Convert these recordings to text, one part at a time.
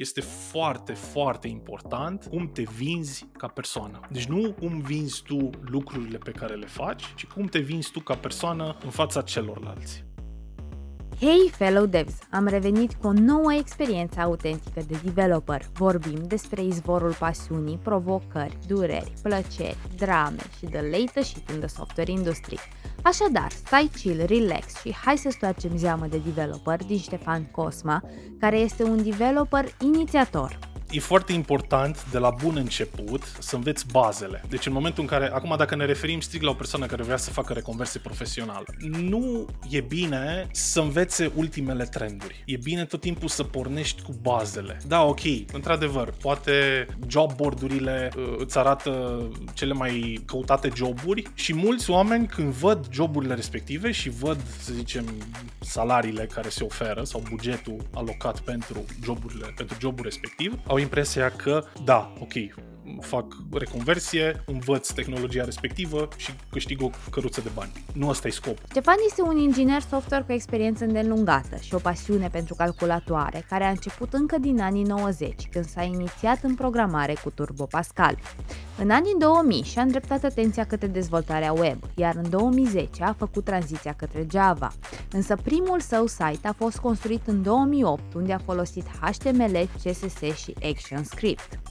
este foarte, foarte important cum te vinzi ca persoană. Deci nu cum vinzi tu lucrurile pe care le faci, ci cum te vinzi tu ca persoană în fața celorlalți. Hei, fellow devs! Am revenit cu o nouă experiență autentică de developer. Vorbim despre izvorul pasiunii, provocări, dureri, plăceri, drame și the latest shit in the software industry. Așadar, stai chill, relax și hai să stoarcem zeamă de developer din Ștefan Cosma, care este un developer inițiator e foarte important de la bun început să înveți bazele. Deci în momentul în care, acum dacă ne referim strict la o persoană care vrea să facă reconversie profesională, nu e bine să învețe ultimele trenduri. E bine tot timpul să pornești cu bazele. Da, ok, într-adevăr, poate job board-urile uh, îți arată cele mai căutate joburi și mulți oameni când văd joburile respective și văd, să zicem, salariile care se oferă sau bugetul alocat pentru joburile, pentru jobul respectiv, au impresia că, da, ok, fac reconversie, învăț tehnologia respectivă și câștig o căruță de bani. Nu ăsta e scop. Ștefan este un inginer software cu experiență îndelungată și o pasiune pentru calculatoare, care a început încă din anii 90, când s-a inițiat în programare cu Turbo Pascal. În anii 2000 și-a îndreptat atenția către dezvoltarea web, iar în 2010 a făcut tranziția către Java. Însă primul său site a fost construit în 2008, unde a folosit HTML, CSS și ActionScript.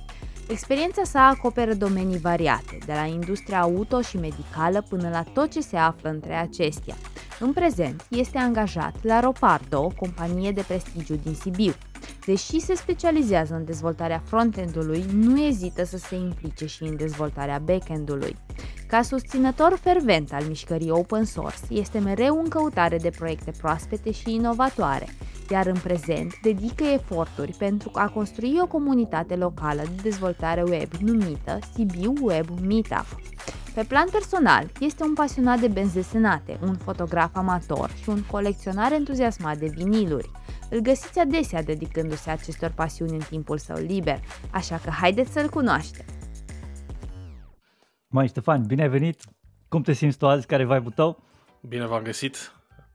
Experiența sa acoperă domenii variate, de la industria auto și medicală până la tot ce se află între acestea. În prezent, este angajat la Ropardo, o companie de prestigiu din Sibiu. Deși se specializează în dezvoltarea front-end-ului, nu ezită să se implice și în dezvoltarea back-end-ului. Ca susținător fervent al mișcării open source, este mereu în căutare de proiecte proaspete și inovatoare, iar în prezent dedică eforturi pentru a construi o comunitate locală de dezvoltare web numită Sibiu Web Meetup. Pe plan personal, este un pasionat de benzi desenate, un fotograf amator și un colecționar entuziasmat de viniluri. Îl găsiți adesea dedicându-se acestor pasiuni în timpul său liber, așa că haideți să-l cunoaștem! Mai Ștefan, bine ai venit! Cum te simți tu azi? Care e vibe tău? Bine v-am găsit!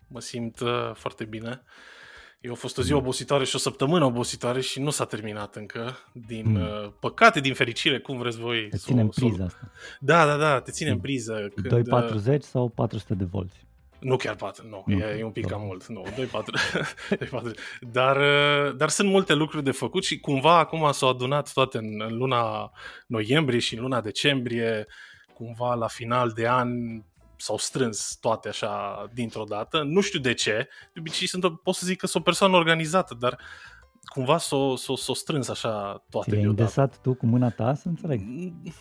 Mă simt uh, foarte bine. Eu a fost o zi obositoare și o săptămână obositoare și nu s-a terminat încă. Din mm. uh, păcate, din fericire, cum vreți voi. Te ține în priză asta. Da, da, da, te ține în priză. Când, 240 uh, sau 400 de volți? Nu chiar 4, nu, nu e, e un pic cam mult. Nu, 2-4. dar, uh, dar sunt multe lucruri de făcut și cumva acum s-au adunat toate în, în luna noiembrie și în luna decembrie, cumva la final de an s-au strâns toate așa dintr-o dată. Nu știu de ce. De obicei sunt, pot să zic că sunt o persoană organizată, dar cumva s-o, s-o, s-o strâns așa toate Ți-ai îndesat tu cu mâna ta, să înțeleg?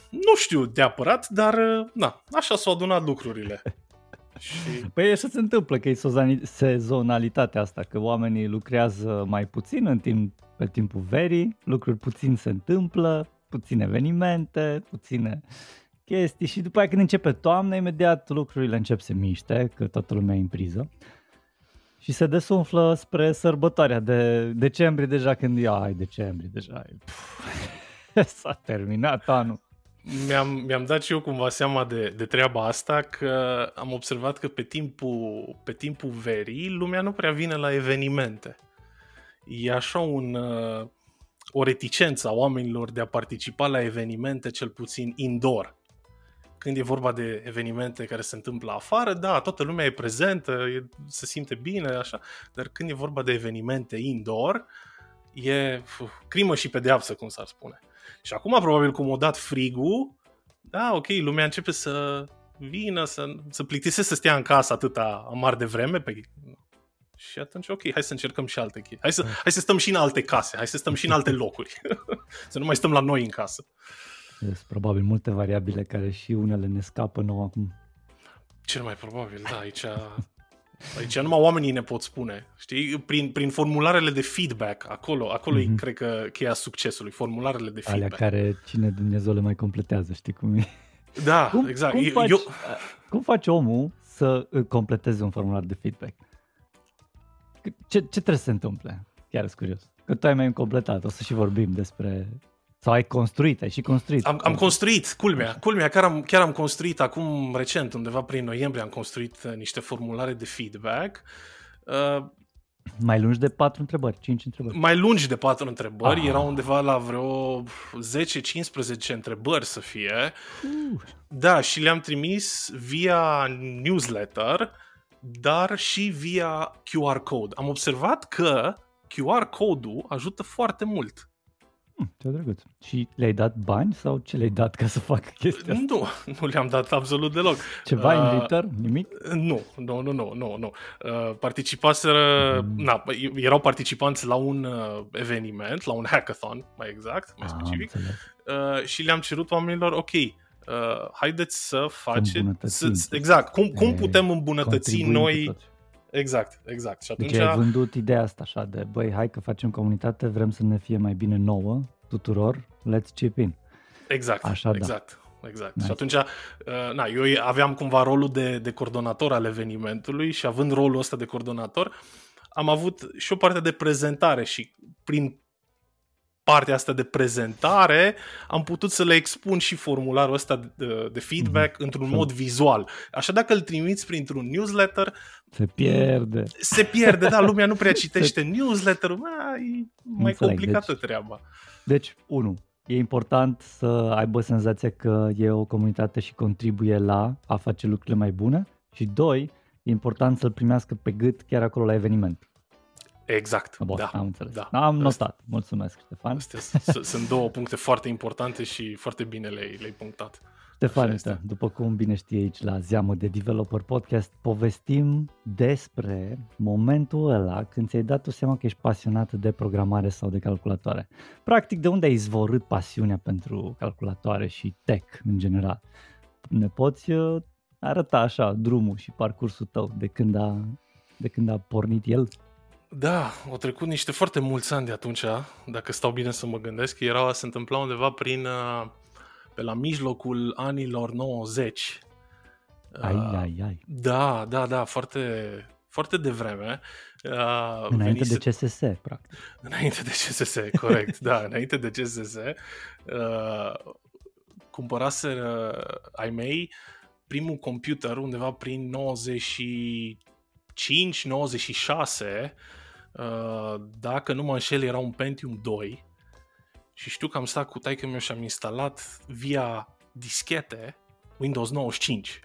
Nu știu de apărat, dar na, așa s-au adunat lucrurile. Și... Păi așa se întâmplă, că e sezonalitatea asta, că oamenii lucrează mai puțin în timp, pe timpul verii, lucruri puțin se întâmplă, puține evenimente, puține chestii și după aia când începe toamna, imediat lucrurile încep să miște, că toată lumea e în priză. Și se desumflă spre sărbătoarea de decembrie deja când e, ai decembrie deja, puf, s-a terminat anul. Mi-am, mi-am dat și eu cumva seama de, de treaba asta că am observat că pe timpul, pe timpul verii lumea nu prea vine la evenimente. E așa un, uh, o reticență a oamenilor de a participa la evenimente cel puțin indoor când e vorba de evenimente care se întâmplă afară, da, toată lumea e prezentă, e, se simte bine, așa, dar când e vorba de evenimente indoor, e uf, crimă și pedeapsă, cum s-ar spune. Și acum, probabil, cum a dat frigul, da, ok, lumea începe să vină, să, să plictiseze să stea în casă atâta amar de vreme, pe și atunci, ok, hai să încercăm și alte chestii. Hai să, hai să stăm și în alte case, hai să stăm și în alte locuri. să nu mai stăm la noi în casă. Sunt probabil multe variabile care și unele ne scapă nouă acum. Cel mai probabil, da, aici... Aici numai oamenii ne pot spune, știi? Prin, prin formularele de feedback, acolo, acolo mm-hmm. e, cred că, cheia succesului, formularele de feedback. Alea care cine Dumnezeu le mai completează, știi cum e? Da, cum, exact. Cum faci, Eu... cum faci omul să completeze un formular de feedback? Ce, ce trebuie să se întâmple? Chiar sunt curios. Că tu ai mai completat, o să și vorbim despre sau ai construit, ai și construit. Am, am construit, culmea, culmea, chiar am, chiar am construit acum recent, undeva prin noiembrie, am construit uh, niște formulare de feedback. Uh, Mai lungi de patru întrebări, cinci întrebări. Mai lungi de patru întrebări, ah. erau undeva la vreo 10-15 întrebări să fie. Uh. Da, și le-am trimis via newsletter, dar și via QR code. Am observat că QR code-ul ajută foarte mult. Hmm, ce drăguț. Și le-ai dat bani sau ce le-ai dat ca să facă chestia asta? Nu, nu le-am dat absolut deloc. Ceva uh, in return? Nimic? Nu, nu, nu, nu, nu. nu. Uh, participaseră, mm. na, erau participanți la un uh, eveniment, la un hackathon, mai exact, mai ah, specific, uh, și le-am cerut oamenilor, ok, uh, haideți să faceți... Să, exact, cum, cum putem îmbunătăți noi... Exact, exact. Și atunci... Deci ai vândut ideea asta așa de, băi, hai că facem comunitate, vrem să ne fie mai bine nouă tuturor, let's chip in. Exact, așa, da. exact. Da. Exact. Nice. Și atunci, uh, na, eu aveam cumva rolul de, de coordonator al evenimentului și având rolul ăsta de coordonator, am avut și o parte de prezentare și prin partea asta de prezentare, am putut să le expun și formularul ăsta de, de feedback mm-hmm. într-un mod vizual. Așa dacă îl trimiți printr-un newsletter, se pierde. Se pierde, da, lumea nu prea citește newsletter-ul, e mai Înțeleg, complicată deci, treaba. Deci, unu, e important să aibă senzația că e o comunitate și contribuie la a face lucrurile mai bune și doi, e important să-l primească pe gât chiar acolo la eveniment. Exact, Bun, da. Am înțeles. Da. Am notat. Mulțumesc, Ștefan. Astea sunt două puncte foarte importante și foarte bine le-ai, le-ai punctat. Ștefan, da, după cum bine știi aici la Zeamă de Developer Podcast, povestim despre momentul ăla când ți-ai dat tu seama că ești pasionat de programare sau de calculatoare. Practic, de unde ai izvorât pasiunea pentru calculatoare și tech în general? Ne poți uh, arăta așa drumul și parcursul tău de când a, de când a pornit el? Da, au trecut niște foarte mulți ani de atunci, dacă stau bine să mă gândesc. Era, se întâmpla undeva prin, uh, pe la mijlocul anilor 90. Ai, uh, ai, ai. Da, da, da, foarte, foarte devreme. Uh, înainte venise... de CSS, practic. Înainte de CSS, corect, da, înainte de CSS. Uh, cumpărase uh, ai mei primul computer undeva prin 95, 96 Uh, dacă nu mă înșel, era un Pentium 2 și știu că am stat cu taică meu și am instalat via dischete Windows 95.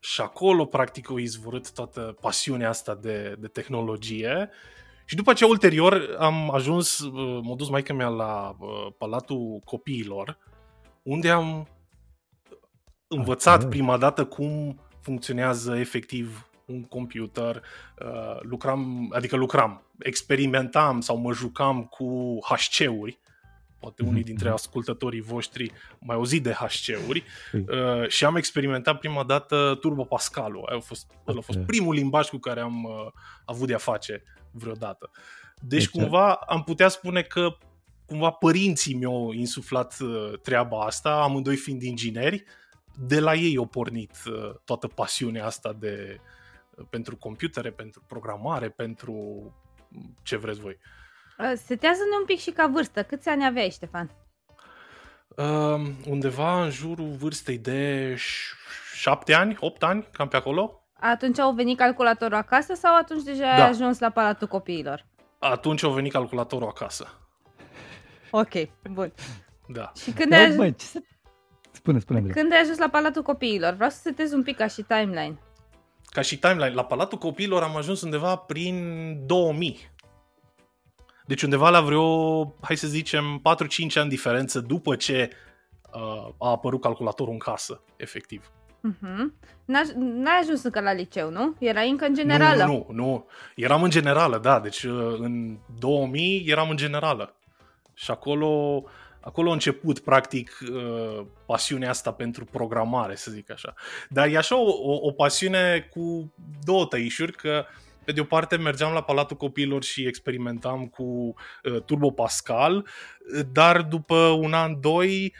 Și acolo, practic, o izvorât toată pasiunea asta de, de tehnologie. Și după ce ulterior am ajuns, uh, m-a dus maica mea la uh, Palatul Copiilor, unde am învățat prima dată cum funcționează efectiv un computer, uh, lucram, adică lucram, experimentam sau mă jucam cu HC-uri, poate unii mhm, dintre mhm. ascultătorii voștri mai auzit de HC-uri uh, și am experimentat prima dată Turbo Pascal-ul. A fost, a fost primul limbaj cu care am uh, avut de-a face vreodată. Deci, deci cumva am putea spune că cumva părinții mi-au insuflat uh, treaba asta, amândoi fiind ingineri, de la ei au pornit uh, toată pasiunea asta de, pentru computere, pentru programare, pentru ce vreți voi. Uh, setează-ne un pic și ca vârstă. Câți ani aveai, Ștefan? Uh, undeva în jurul vârstei de șapte ani, opt ani, cam pe acolo. Atunci au venit calculatorul acasă sau atunci deja da. ai ajuns la palatul copiilor? Atunci au venit calculatorul acasă. Ok, bun. Da. Și când ai ajuns... ce se... Spune, spune. Când ai ajuns la palatul copiilor? Vreau să setez un pic ca și timeline ca și timeline, la Palatul Copiilor am ajuns undeva prin 2000. Deci undeva la vreo, hai să zicem, 4-5 ani diferență după ce uh, a apărut calculatorul în casă, efectiv. Uh-huh. N-ai ajuns încă la liceu, nu? Erai încă în generală. Nu, nu, nu. Eram în generală, da. Deci uh, în 2000 eram în generală. Și acolo Acolo a început, practic, uh, pasiunea asta pentru programare, să zic așa. Dar e așa o, o, o pasiune cu două tăișuri, că pe de o parte mergeam la Palatul Copiilor și experimentam cu uh, Turbo Pascal, dar după un an, doi,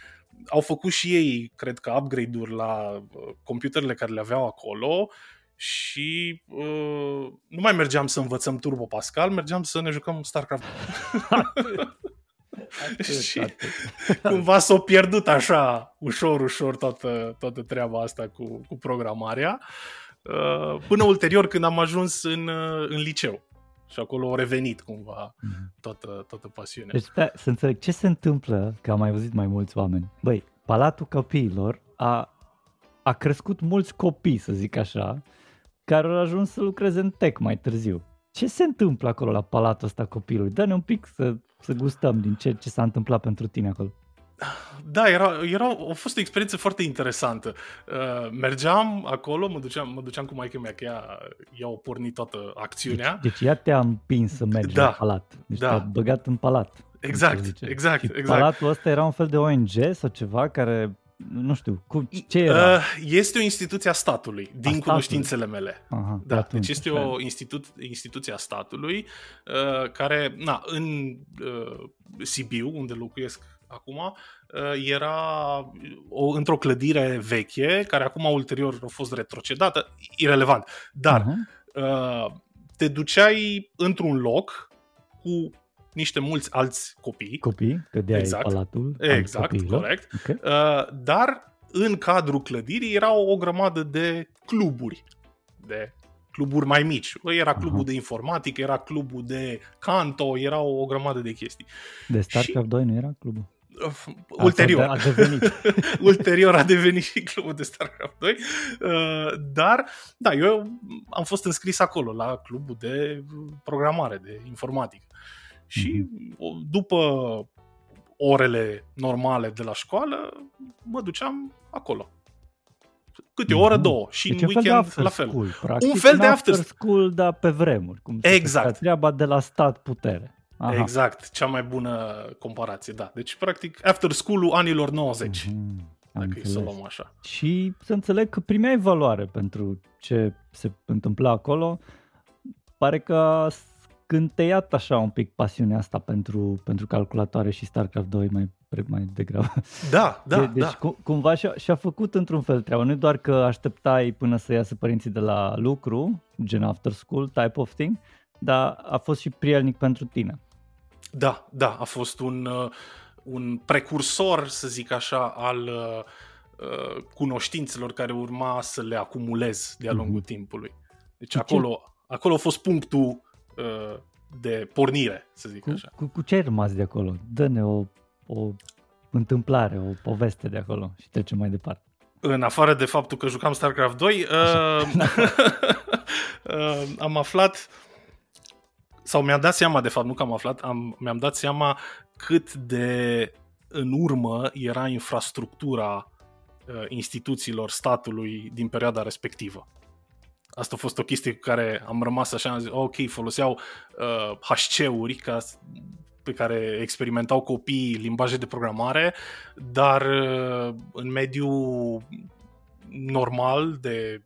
au făcut și ei, cred că, upgrade-uri la uh, computerele care le aveau acolo și uh, nu mai mergeam să învățăm Turbo Pascal, mergeam să ne jucăm StarCraft. și cumva s-a pierdut așa, ușor, ușor, toată, toată treaba asta cu, cu programarea, uh, până ulterior când am ajuns în, uh, în liceu. Și acolo a revenit cumva mm. toată, toată pasiunea. Deci, da, să înțeleg, ce se întâmplă, că am mai văzut mai mulți oameni. Băi, Palatul Copiilor a, a crescut mulți copii, să zic așa, care au ajuns să lucreze în tech mai târziu. Ce se întâmplă acolo la palatul ăsta copilului? Dă-ne un pic să, să gustăm din ce, ce s-a întâmplat pentru tine acolo. Da, era, era, a fost o experiență foarte interesantă. Uh, mergeam acolo, mă duceam, mă duceam cu maica mea, că ea, ea a pornit toată acțiunea. Deci, deci ea te-a împins să mergi da, la palat. Deci da. te-a băgat în palat. Exact, exact, Și exact. Palatul ăsta era un fel de ONG sau ceva care nu știu, cu ce era? Uh, este o instituție a statului, din a statului. cunoștințele mele. Aha, da, atunci, deci este o institu- instituție a statului uh, care, na, în uh, Sibiu, unde locuiesc acum, uh, era o, într-o clădire veche, care acum ulterior a fost retrocedată, irelevant. Dar uh-huh. uh, te duceai într-un loc cu niște mulți alți copii. Copii, că de exact. palatul. Exact, corect. Okay. Uh, dar în cadrul clădirii erau o grămadă de cluburi, de cluburi mai mici. Era clubul uh-huh. de informatică, era clubul de canto, era o, o grămadă de chestii. De StarCraft și... 2 nu era clubul? Uh, ulterior. A devenit. ulterior a devenit și clubul de StarCraft 2. Uh, dar, da, eu am fost înscris acolo, la clubul de programare, de informatică. Și mm-hmm. după orele normale de la școală, mă duceam acolo. Câte o oră, mm-hmm. două. Și deci în weekend fel la fel. School, practic, un fel de after school, dar pe vremuri. Cum exact. Treaba de la stat putere. Aha. Exact, cea mai bună comparație, da. Deci, practic, after school-ul anilor 90. Mm-hmm. Dacă să luăm așa. Și să înțeleg că primeai valoare pentru ce se întâmpla acolo. Pare că scânteiat așa un pic pasiunea asta pentru, pentru calculatoare și StarCraft 2 mai, mai degrabă. Da, da, de, Deci da. Cum, cumva și-a, și-a făcut într-un fel treaba, nu doar că așteptai până să iasă părinții de la lucru, gen after school type of thing, dar a fost și prielnic pentru tine. Da, da, a fost un, uh, un precursor, să zic așa, al uh, uh cunoștințelor care urma să le acumulez de-a lungul mm-hmm. timpului. Deci acolo, acolo a fost punctul Uh, de pornire, să zic cu, așa. Cu, cu ce ai rămas de acolo? Dă-ne o, o întâmplare, o poveste de acolo și trecem mai departe. În afară de faptul că jucam StarCraft 2, uh, uh, am aflat sau mi-am dat seama, de fapt, nu că am aflat, am, mi-am dat seama cât de în urmă era infrastructura uh, instituțiilor statului din perioada respectivă. Asta a fost o chestie cu care am rămas așa, am zis, ok, foloseau uh, HC-uri ca, pe care experimentau copiii limbaje de programare, dar uh, în mediul normal de,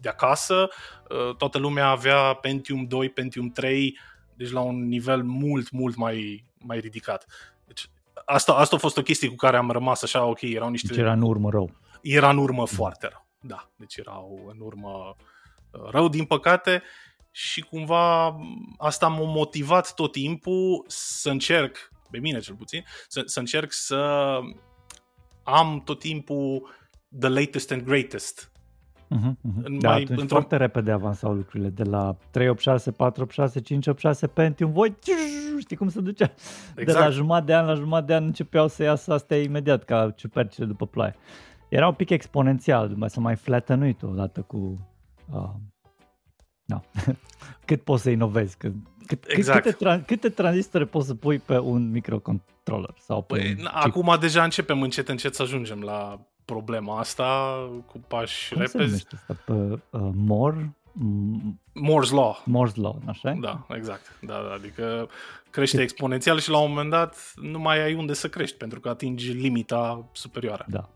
de acasă, uh, toată lumea avea Pentium 2, Pentium 3, deci la un nivel mult, mult mai, mai ridicat. Deci asta, asta a fost o chestie cu care am rămas așa, ok, erau niște... Deci era în urmă rău. Era în urmă foarte rău, da. Deci erau în urmă rău, din păcate, și cumva asta m-a motivat tot timpul să încerc, pe mine cel puțin, să, să încerc să am tot timpul the latest and greatest. Uh-huh, uh-huh. Da, mai, atunci într-o... foarte repede avansau lucrurile de la 386, 486, 586 Pentium, voi știi cum se ducea? Exact. De la exact. jumătate de an la jumătate de an începeau să iasă astea imediat ca ciupercile după ploaie. Era un pic exponențial, mai să mai flatănuit odată cu Uh, da. Cât poți să inovezi? Cât, cât, exact. câte, tra- câte tranzistore poți să pui pe un microcontroller? Sau pe păi, un acum deja începem încet încet să ajungem la problema asta cu pași Cum repezi. Se asta? Pe uh, More? Moore's Law. Moore's Law, așa? Da, exact. Da, da, adică crește Cât... exponențial și la un moment dat nu mai ai unde să crești pentru că atingi limita superioară. Da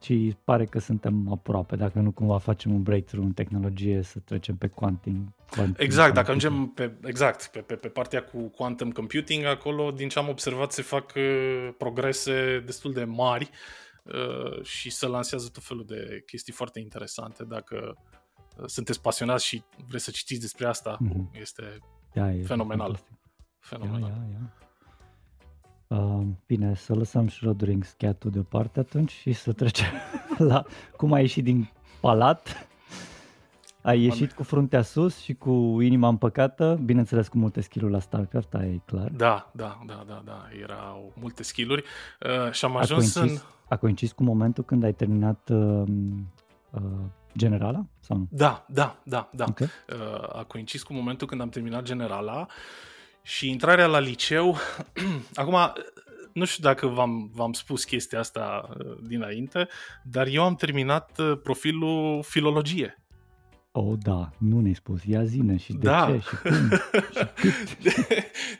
ci pare că suntem aproape, dacă nu cumva facem un breakthrough în tehnologie să trecem pe quantum. quantum exact, dacă ajungem pe, exact, pe, pe, pe partea cu quantum computing, acolo, din ce am observat, se fac uh, progrese destul de mari uh, și se lansează tot felul de chestii foarte interesante. Dacă uh, sunteți pasionați și vreți să citiți despre asta, mm-hmm. este da, e fenomenal. Fenomenal. Ia, ia, ia. Uh, bine, să lăsăm Schrödering schiatul deoparte atunci și să trecem la cum a ieșit din palat. Ai ieșit cu fruntea sus și cu inima împăcată, bineînțeles cu multe skill-uri la StarCraft, aia e clar. Da, da, da, da, da, erau multe skill-uri uh, și am ajuns a coincis, în... A coincis cu momentul când ai terminat uh, uh, generala? Sau nu? Da, da, da, da. Okay. Uh, a coincis cu momentul când am terminat generala și intrarea la liceu, acum nu știu dacă v-am, v-am spus chestia asta uh, dinainte, dar eu am terminat uh, profilul filologie. Oh, da, nu ne-ai spus. Ia zine și de da. ce și cum și cât.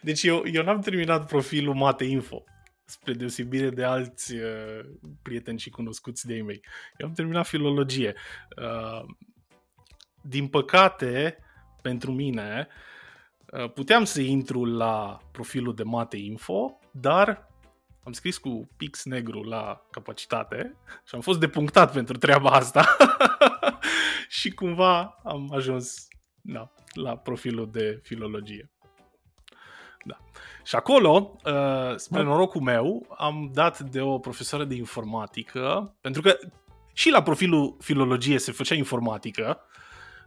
Deci eu, eu n-am terminat profilul Mate Info, spre deosebire de alți uh, prieteni și cunoscuți de ei mei. Eu am terminat filologie. Uh, din păcate, pentru mine, uh, puteam să intru la profilul de Mate Info, dar am scris cu pix negru la capacitate și am fost depunctat pentru treaba asta și cumva am ajuns da, la profilul de filologie. Da. Și acolo, uh, spre norocul meu, am dat de o profesoară de informatică, pentru că și la profilul filologie se făcea informatică,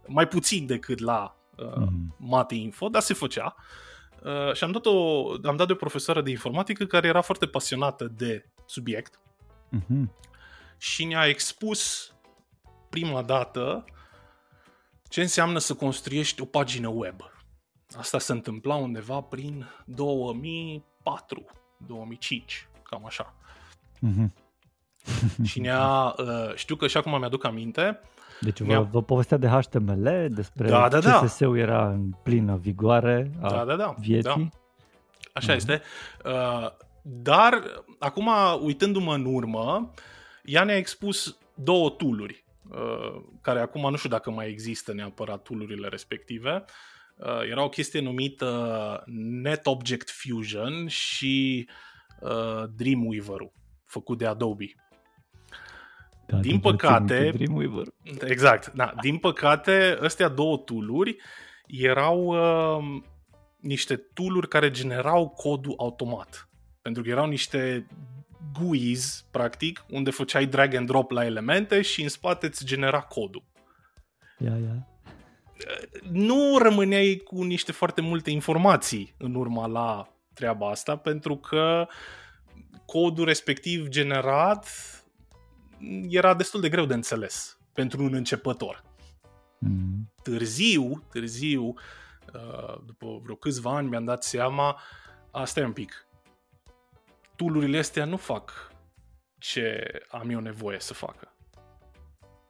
mai puțin decât la uh, mm. Mate Info, dar se făcea. Uh, Uh, și am dat, o, am dat de o profesoară de informatică care era foarte pasionată de subiect uh-huh. și ne-a expus prima dată ce înseamnă să construiești o pagină web. Asta se întâmpla undeva prin 2004, 2005, cam așa. Uh-huh. și ne-a, uh, știu că și acum mi-aduc aminte, deci vă, vă povestea de HTML, despre da, da, da. CSS-ul era în plină vigoare a da, da, da, vieții. Da. Așa uh-huh. este. Uh, dar, acum, uitându-mă în urmă, ea ne-a expus două tooluri, uh, care acum nu știu dacă mai există neapărat toolurile respective. Uh, era o chestie numită Net Object Fusion și uh, Dreamweaver-ul, făcut de Adobe. Da, din păcate, exact, da, din păcate, astea două tooluri erau uh, niște tooluri care generau codul automat. Pentru că erau niște GUIs, practic, unde făceai drag and drop la elemente și în spate îți genera codul. Ia, ia. Nu rămâneai cu niște foarte multe informații în urma la treaba asta, pentru că codul respectiv generat era destul de greu de înțeles pentru un începător. Mm. Târziu, târziu, uh, după vreo câțiva ani mi-am dat seama, asta e un pic, tool astea nu fac ce am eu nevoie să facă.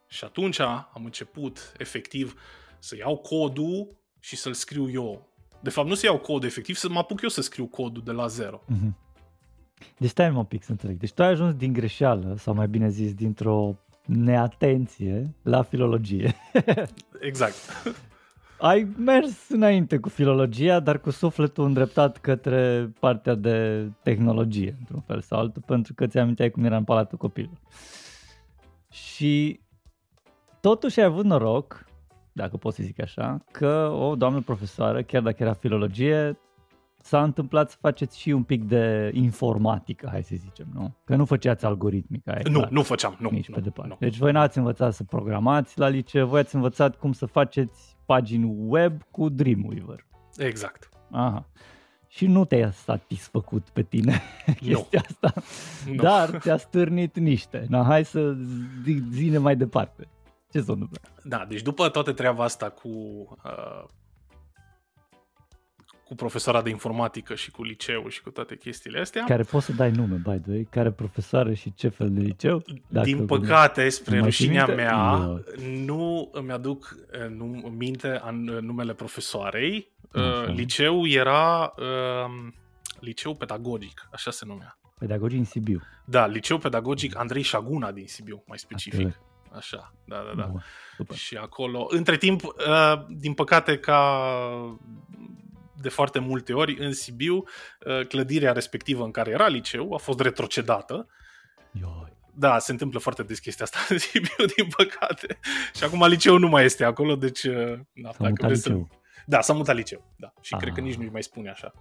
Și atunci am început efectiv să iau codul și să-l scriu eu. De fapt, nu să iau codul efectiv, să mă apuc eu să scriu codul de la zero. Mm-hmm. Deci stai un pic să înțeleg. Deci tu ai ajuns din greșeală, sau mai bine zis, dintr-o neatenție la filologie. exact. Ai mers înainte cu filologia, dar cu sufletul îndreptat către partea de tehnologie, într-un fel sau altul, pentru că ți-aminteai cum era în palatul copilului. Și totuși ai avut noroc, dacă pot să zic așa, că o doamnă profesoară, chiar dacă era filologie, s-a întâmplat să faceți și un pic de informatică, hai să zicem, nu? Că nu făceați algoritmica. Nu, clar, nu făceam, nu. Nici nu, pe departe. Nu. Deci voi n-ați învățat să programați la liceu, voi ați învățat cum să faceți pagini web cu Dreamweaver. Exact. Aha. Și nu te-a satisfăcut pe tine chestia nu. asta, nu. dar ți-a stârnit niște. Na, hai să zine mai departe. Ce s-a întâmplat? Da, deci după toată treaba asta cu uh, cu profesoara de informatică și cu liceu și cu toate chestiile astea. Care poți să dai nume, by the way, care profesoară și ce fel de liceu? Dacă Din păcate, spre rușinea mea, no. nu îmi aduc nu, minte an, numele profesoarei. Așa. Uh, liceu era uh, liceu pedagogic, așa se numea. Pedagogic în Sibiu. Da, liceu pedagogic Andrei Șaguna din Sibiu, mai specific. Așa. Așa, da, da, da. Bun, și acolo, între timp, uh, din păcate, ca de foarte multe ori în Sibiu, uh, clădirea respectivă în care era liceu a fost retrocedată. Ioi. Da, se întâmplă foarte des chestia asta în Sibiu, din păcate. Și acum liceul nu mai este acolo, deci... Uh, da, s-a dacă mutat liceu. Să... Da, s-a mutat liceu, da. Și ah. cred că nici nu mai spune așa.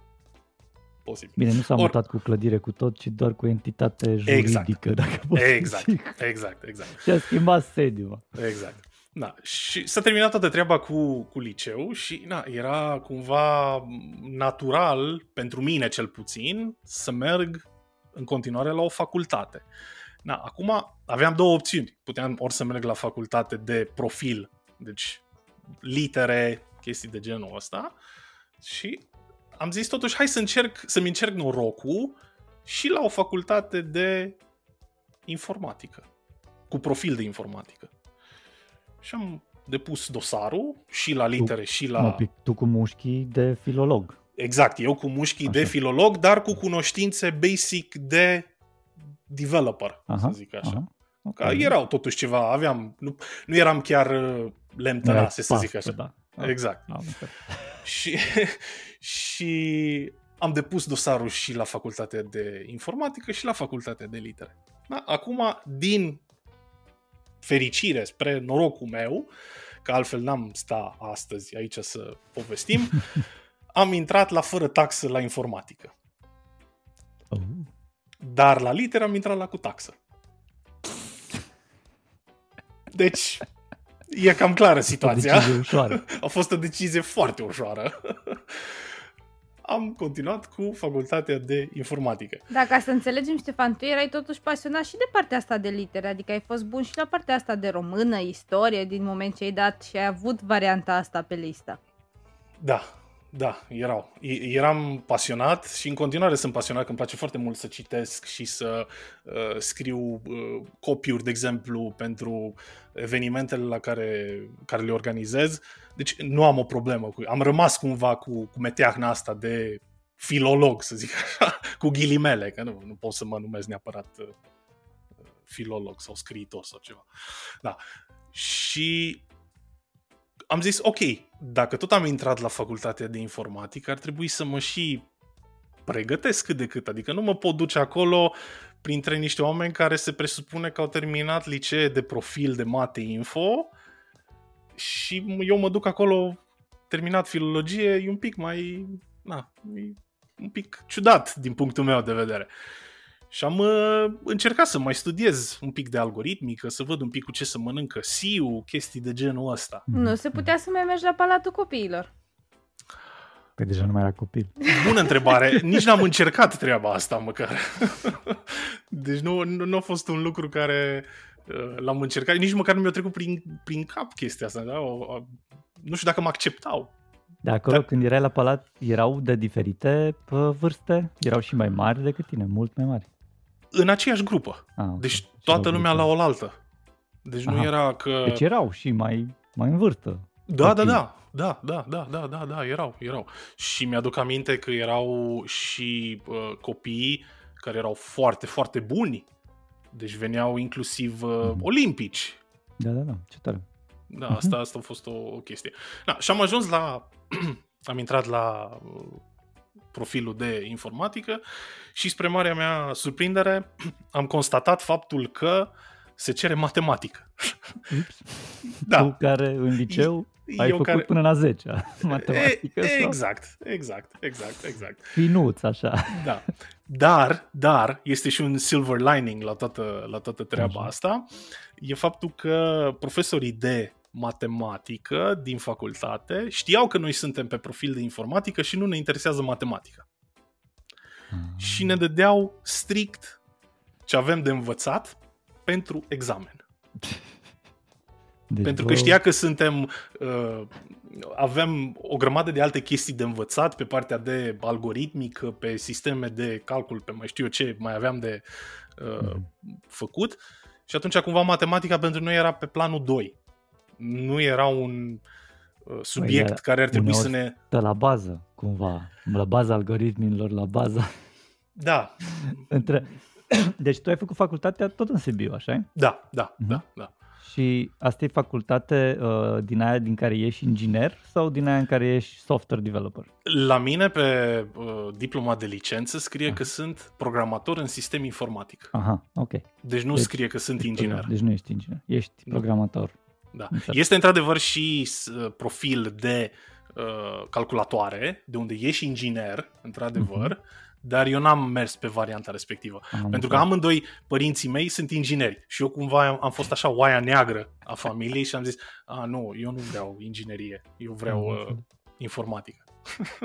Posibil. Bine, nu s-a Or... mutat cu clădire cu tot, ci doar cu entitate juridică, exact. dacă pot Exact, exact, exact. Și a schimbat sediul. Exact. Da, și s-a terminat toată treaba cu, cu liceu și na, era cumva natural, pentru mine cel puțin, să merg în continuare la o facultate. Na, acum aveam două opțiuni. Puteam ori să merg la facultate de profil, deci litere, chestii de genul ăsta, și am zis totuși, hai să încerc, să-mi încerc norocul și la o facultate de informatică, cu profil de informatică. Și am depus dosarul și la litere tu, și la... Mă, tu cu mușchii de filolog. Exact, eu cu mușchii așa. de filolog, dar cu cunoștințe basic de developer, aha, să zic așa. Aha. Okay. Că erau totuși ceva, aveam, nu, nu eram chiar uh, lemtănase, să zic așa. Da. Exact. Am și, și am depus dosarul și la facultatea de informatică și la facultatea de litere. Da? Acum, din fericire, spre norocul meu, că altfel n-am sta astăzi aici să povestim, am intrat la fără taxă la informatică. Oh. Dar la litere am intrat la cu taxă. Deci, e cam clară situația. ușoară. A fost o decizie foarte ușoară. Am continuat cu facultatea de informatică. Da, ca să înțelegem, Ștefan, tu erai totuși pasionat și de partea asta de litere, adică ai fost bun și la partea asta de română, istorie, din moment ce ai dat și ai avut varianta asta pe listă. Da, da, erau. Eram pasionat și în continuare sunt pasionat, că îmi place foarte mult să citesc și să uh, scriu uh, copiuri, de exemplu, pentru evenimentele la care, care le organizez. Deci nu am o problemă cu Am rămas cumva cu, cu meteahna asta de filolog, să zic așa, cu ghilimele, că nu, nu pot să mă numesc neapărat uh, filolog sau scriitor sau ceva. Da. Și am zis, ok, dacă tot am intrat la facultatea de informatică, ar trebui să mă și pregătesc cât de cât. Adică nu mă pot duce acolo printre niște oameni care se presupune că au terminat licee de profil de mate info și eu mă duc acolo terminat filologie, e un pic mai... Na, e un pic ciudat din punctul meu de vedere. Și am uh, încercat să mai studiez un pic de algoritmică, să văd un pic cu ce să mănâncă siu, chestii de genul ăsta. Nu se putea să mai mergi la Palatul Copiilor. Păi deja nu mai era copil. Bună întrebare. Nici n-am încercat treaba asta măcar. deci nu, nu, nu a fost un lucru care uh, l-am încercat. Nici măcar nu mi-a trecut prin, prin cap chestia asta. Da? O, o, nu știu dacă mă acceptau. De acolo, Dar... când erai la palat, erau de diferite vârste? Erau și mai mari decât tine, mult mai mari în aceeași grupă. Ah, okay. Deci toată lumea la oaltă. Deci Aha. nu era că... Deci erau și mai, mai în vârstă. Da, da, da, da, da, da, da, da, da, erau, erau. Și mi-aduc aminte că erau și uh, copii care erau foarte, foarte buni. Deci veneau inclusiv uh, mm. olimpici. Da, da, da, ce tare. Da, asta, asta a fost o, o chestie. Da, și am ajuns la... am intrat la uh, profilul de informatică și spre marea mea surprindere am constatat faptul că se cere matematică. da. Tu care în liceu ai Eu făcut care... până la 10 matematică. E, exact, exact, exact, exact. Finuț, așa. Da. Dar, dar, este și un silver lining la toată, la toată treaba așa. asta, e faptul că profesorii de matematică din facultate știau că noi suntem pe profil de informatică și nu ne interesează matematica. Mm. Și ne dădeau strict ce avem de învățat pentru examen. Deci pentru că știa că suntem uh, avem o grămadă de alte chestii de învățat pe partea de algoritmică, pe sisteme de calcul, pe mai știu eu ce mai aveam de uh, mm. făcut. Și atunci cumva matematica pentru noi era pe planul 2 nu era un uh, subiect păi, care ar trebui să ne... De la bază, cumva, la baza algoritmilor, la baza... Da. Între... Deci tu ai făcut facultatea tot în Sibiu, așa Da, da, uh-huh. da, da. Și asta e facultate uh, din aia din care ești inginer sau din aia în care ești software developer? La mine pe uh, diploma de licență scrie Aha. că sunt programator în sistem informatic. Aha, ok. Deci nu deci, scrie că sunt inginer. Deci nu ești inginer, ești programator. Da. Este într-adevăr și uh, profil de uh, calculatoare, de unde ești inginer, într-adevăr, uh-huh. dar eu n-am mers pe varianta respectivă. Am pentru că amândoi părinții mei sunt ingineri și eu cumva am, am fost așa oaia neagră a familiei și am zis, a, nu, eu nu vreau inginerie, eu vreau uh, informatică.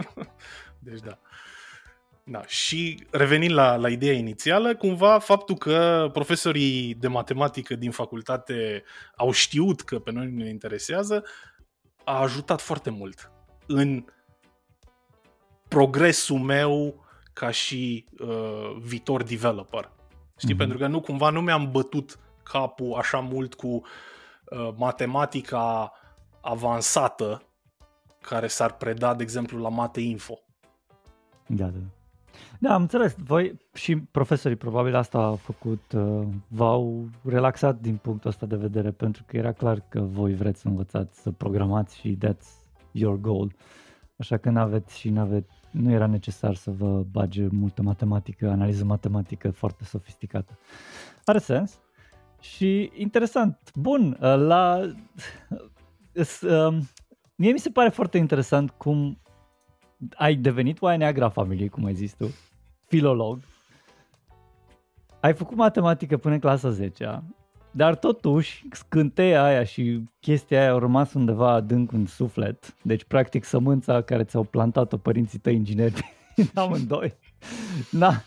deci da. Da, și revenind la, la ideea inițială, cumva faptul că profesorii de matematică din facultate au știut că pe noi ne interesează, a ajutat foarte mult în progresul meu ca și uh, viitor developer. Știi? Mm-hmm. Pentru că nu cumva nu mi-am bătut capul așa mult cu uh, matematica avansată care s-ar preda, de exemplu, la Mate Info. Da, da. Da, am înțeles. Voi și profesorii probabil asta au făcut, uh, v-au relaxat din punctul ăsta de vedere pentru că era clar că voi vreți să învățați să programați și that's your goal. Așa că n-aveți și n-aveți, nu era necesar să vă bage multă matematică, analiză matematică foarte sofisticată. Are sens. Și interesant. Bun, uh, la... Uh, mie mi se pare foarte interesant cum ai devenit oaia neagră a familiei, cum ai zis tu, filolog, ai făcut matematică până în clasa 10 dar totuși scânteia aia și chestia aia au rămas undeva adânc în suflet. Deci, practic, sămânța care ți-au plantat-o părinții tăi ingineri din amândoi, n-a,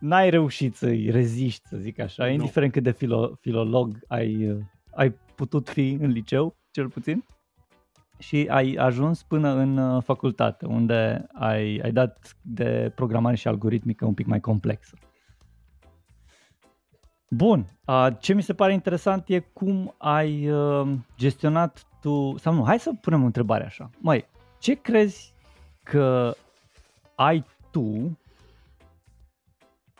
n-ai reușit să-i reziști, să zic așa, nu. indiferent cât de filo, filolog ai, ai putut fi în liceu, cel puțin și ai ajuns până în uh, facultate, unde ai, ai dat de programare și algoritmică un pic mai complexă. Bun, ce mi se pare interesant e cum ai uh, gestionat tu, sau nu, hai să punem o întrebare așa. Mai, ce crezi că ai tu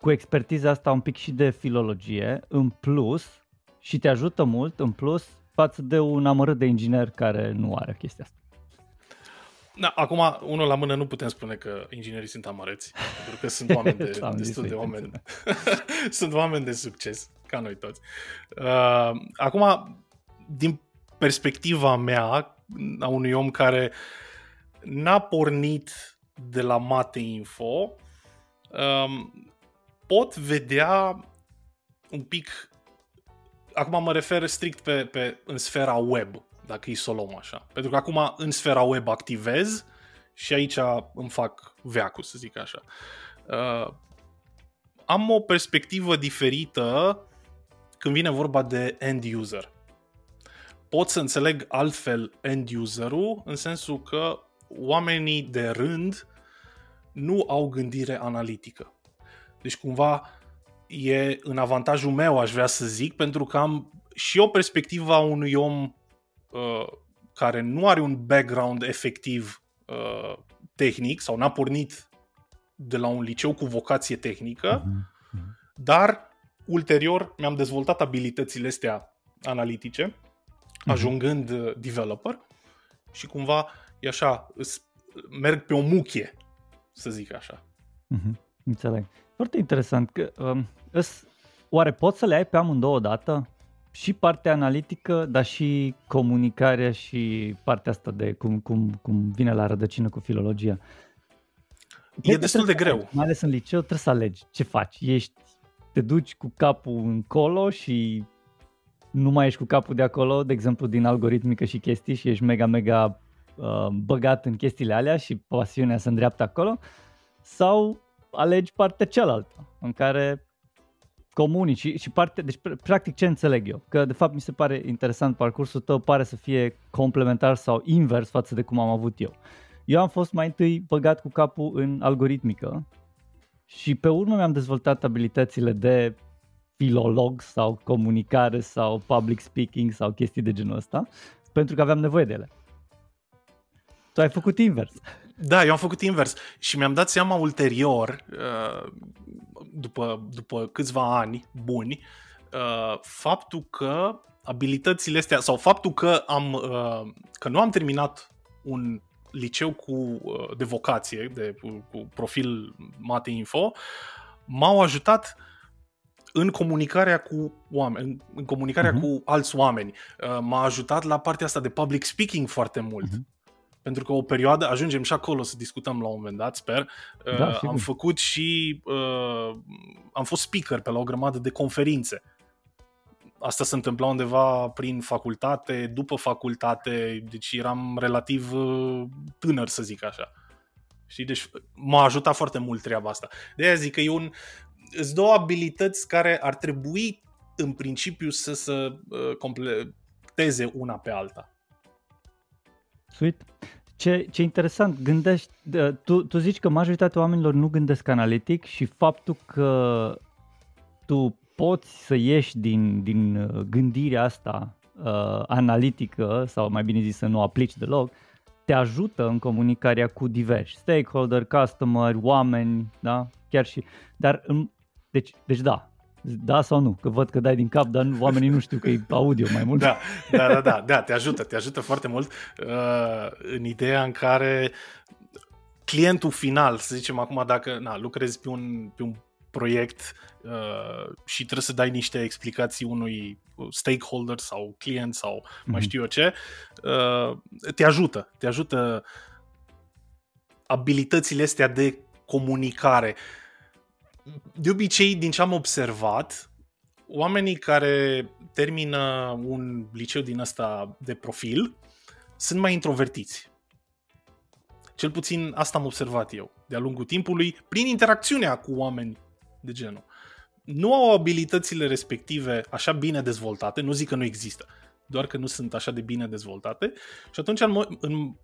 cu expertiza asta un pic și de filologie, în plus, și te ajută mult, în plus, față de un amărât de inginer care nu are chestia asta. Da, acum, unul la mână nu putem spune că inginerii sunt amărăți, pentru că sunt oameni de, destul de oameni. sunt oameni de succes, ca noi toți. Uh, acum, din perspectiva mea, a unui om care n-a pornit de la Mate Info, um, pot vedea un pic acum mă refer strict pe, pe în sfera web, dacă e să o luăm așa. Pentru că acum în sfera web activez și aici îmi fac veacul, să zic așa. Uh, am o perspectivă diferită când vine vorba de end user. Pot să înțeleg altfel end userul în sensul că oamenii de rând nu au gândire analitică. Deci cumva e în avantajul meu, aș vrea să zic, pentru că am și o perspectivă a unui om uh, care nu are un background efectiv uh, tehnic sau n-a pornit de la un liceu cu vocație tehnică, uh-huh. dar ulterior mi-am dezvoltat abilitățile astea analitice, uh-huh. ajungând uh, developer și cumva e așa, merg pe o muchie, să zic așa. Uh-huh. Înțeleg. Foarte interesant. Că, um, îs, oare poți să le ai pe amândouă odată? Și partea analitică, dar și comunicarea și partea asta de cum, cum, cum vine la rădăcină cu filologia. E destul de greu. Mai ales în liceu trebuie să alegi ce faci. Ești, te duci cu capul încolo și nu mai ești cu capul de acolo, de exemplu din algoritmică și chestii și ești mega, mega uh, băgat în chestiile alea și pasiunea se îndreaptă acolo sau alegi partea cealaltă, în care comunici și, și parte, deci practic ce înțeleg eu, că de fapt mi se pare interesant parcursul tău pare să fie complementar sau invers față de cum am avut eu. Eu am fost mai întâi băgat cu capul în algoritmică și pe urmă mi-am dezvoltat abilitățile de filolog sau comunicare sau public speaking sau chestii de genul ăsta pentru că aveam nevoie de ele. Tu ai făcut invers. Da, eu am făcut invers și mi-am dat seama ulterior, uh, după, după câțiva ani buni, uh, faptul că abilitățile astea, sau faptul că, am, uh, că nu am terminat un liceu cu, de vocație, de, cu profil Mate Info, m-au ajutat în comunicarea cu oameni, în comunicarea uh-huh. cu alți oameni. M-a ajutat la partea asta de public speaking foarte mult. Uh-huh pentru că o perioadă, ajungem și acolo să discutăm la un moment dat, sper, da, uh, am făcut și, uh, am fost speaker pe la o grămadă de conferințe. Asta se întâmpla undeva prin facultate, după facultate, deci eram relativ uh, tânăr, să zic așa. Știi? Deci m-a ajutat foarte mult treaba asta. De aia zic că e un, sunt două abilități care ar trebui în principiu să se uh, completeze una pe alta. Sweet. Ce, ce interesant, gândești, tu, tu zici că majoritatea oamenilor nu gândesc analitic și faptul că tu poți să ieși din, din uh, gândirea asta uh, analitică, sau mai bine zis să nu aplici deloc, te ajută în comunicarea cu diversi stakeholder, customer, oameni, da? Chiar și, dar, deci, deci da, da sau nu? Că văd că dai din cap, dar oamenii nu știu că e audio mai mult. Da, da, da, da, da te ajută, te ajută foarte mult uh, în ideea în care clientul final, să zicem acum dacă na, lucrezi pe un, pe un proiect uh, și trebuie să dai niște explicații unui stakeholder sau client sau mm-hmm. mai mhm. știu eu ce, uh, te ajută, te ajută abilitățile astea de comunicare. Uh, de obicei, din ce am observat, oamenii care termină un liceu din ăsta de profil sunt mai introvertiți. Cel puțin asta am observat eu de-a lungul timpului, prin interacțiunea cu oameni de genul. Nu au abilitățile respective așa bine dezvoltate, nu zic că nu există, doar că nu sunt așa de bine dezvoltate și atunci în, mo- în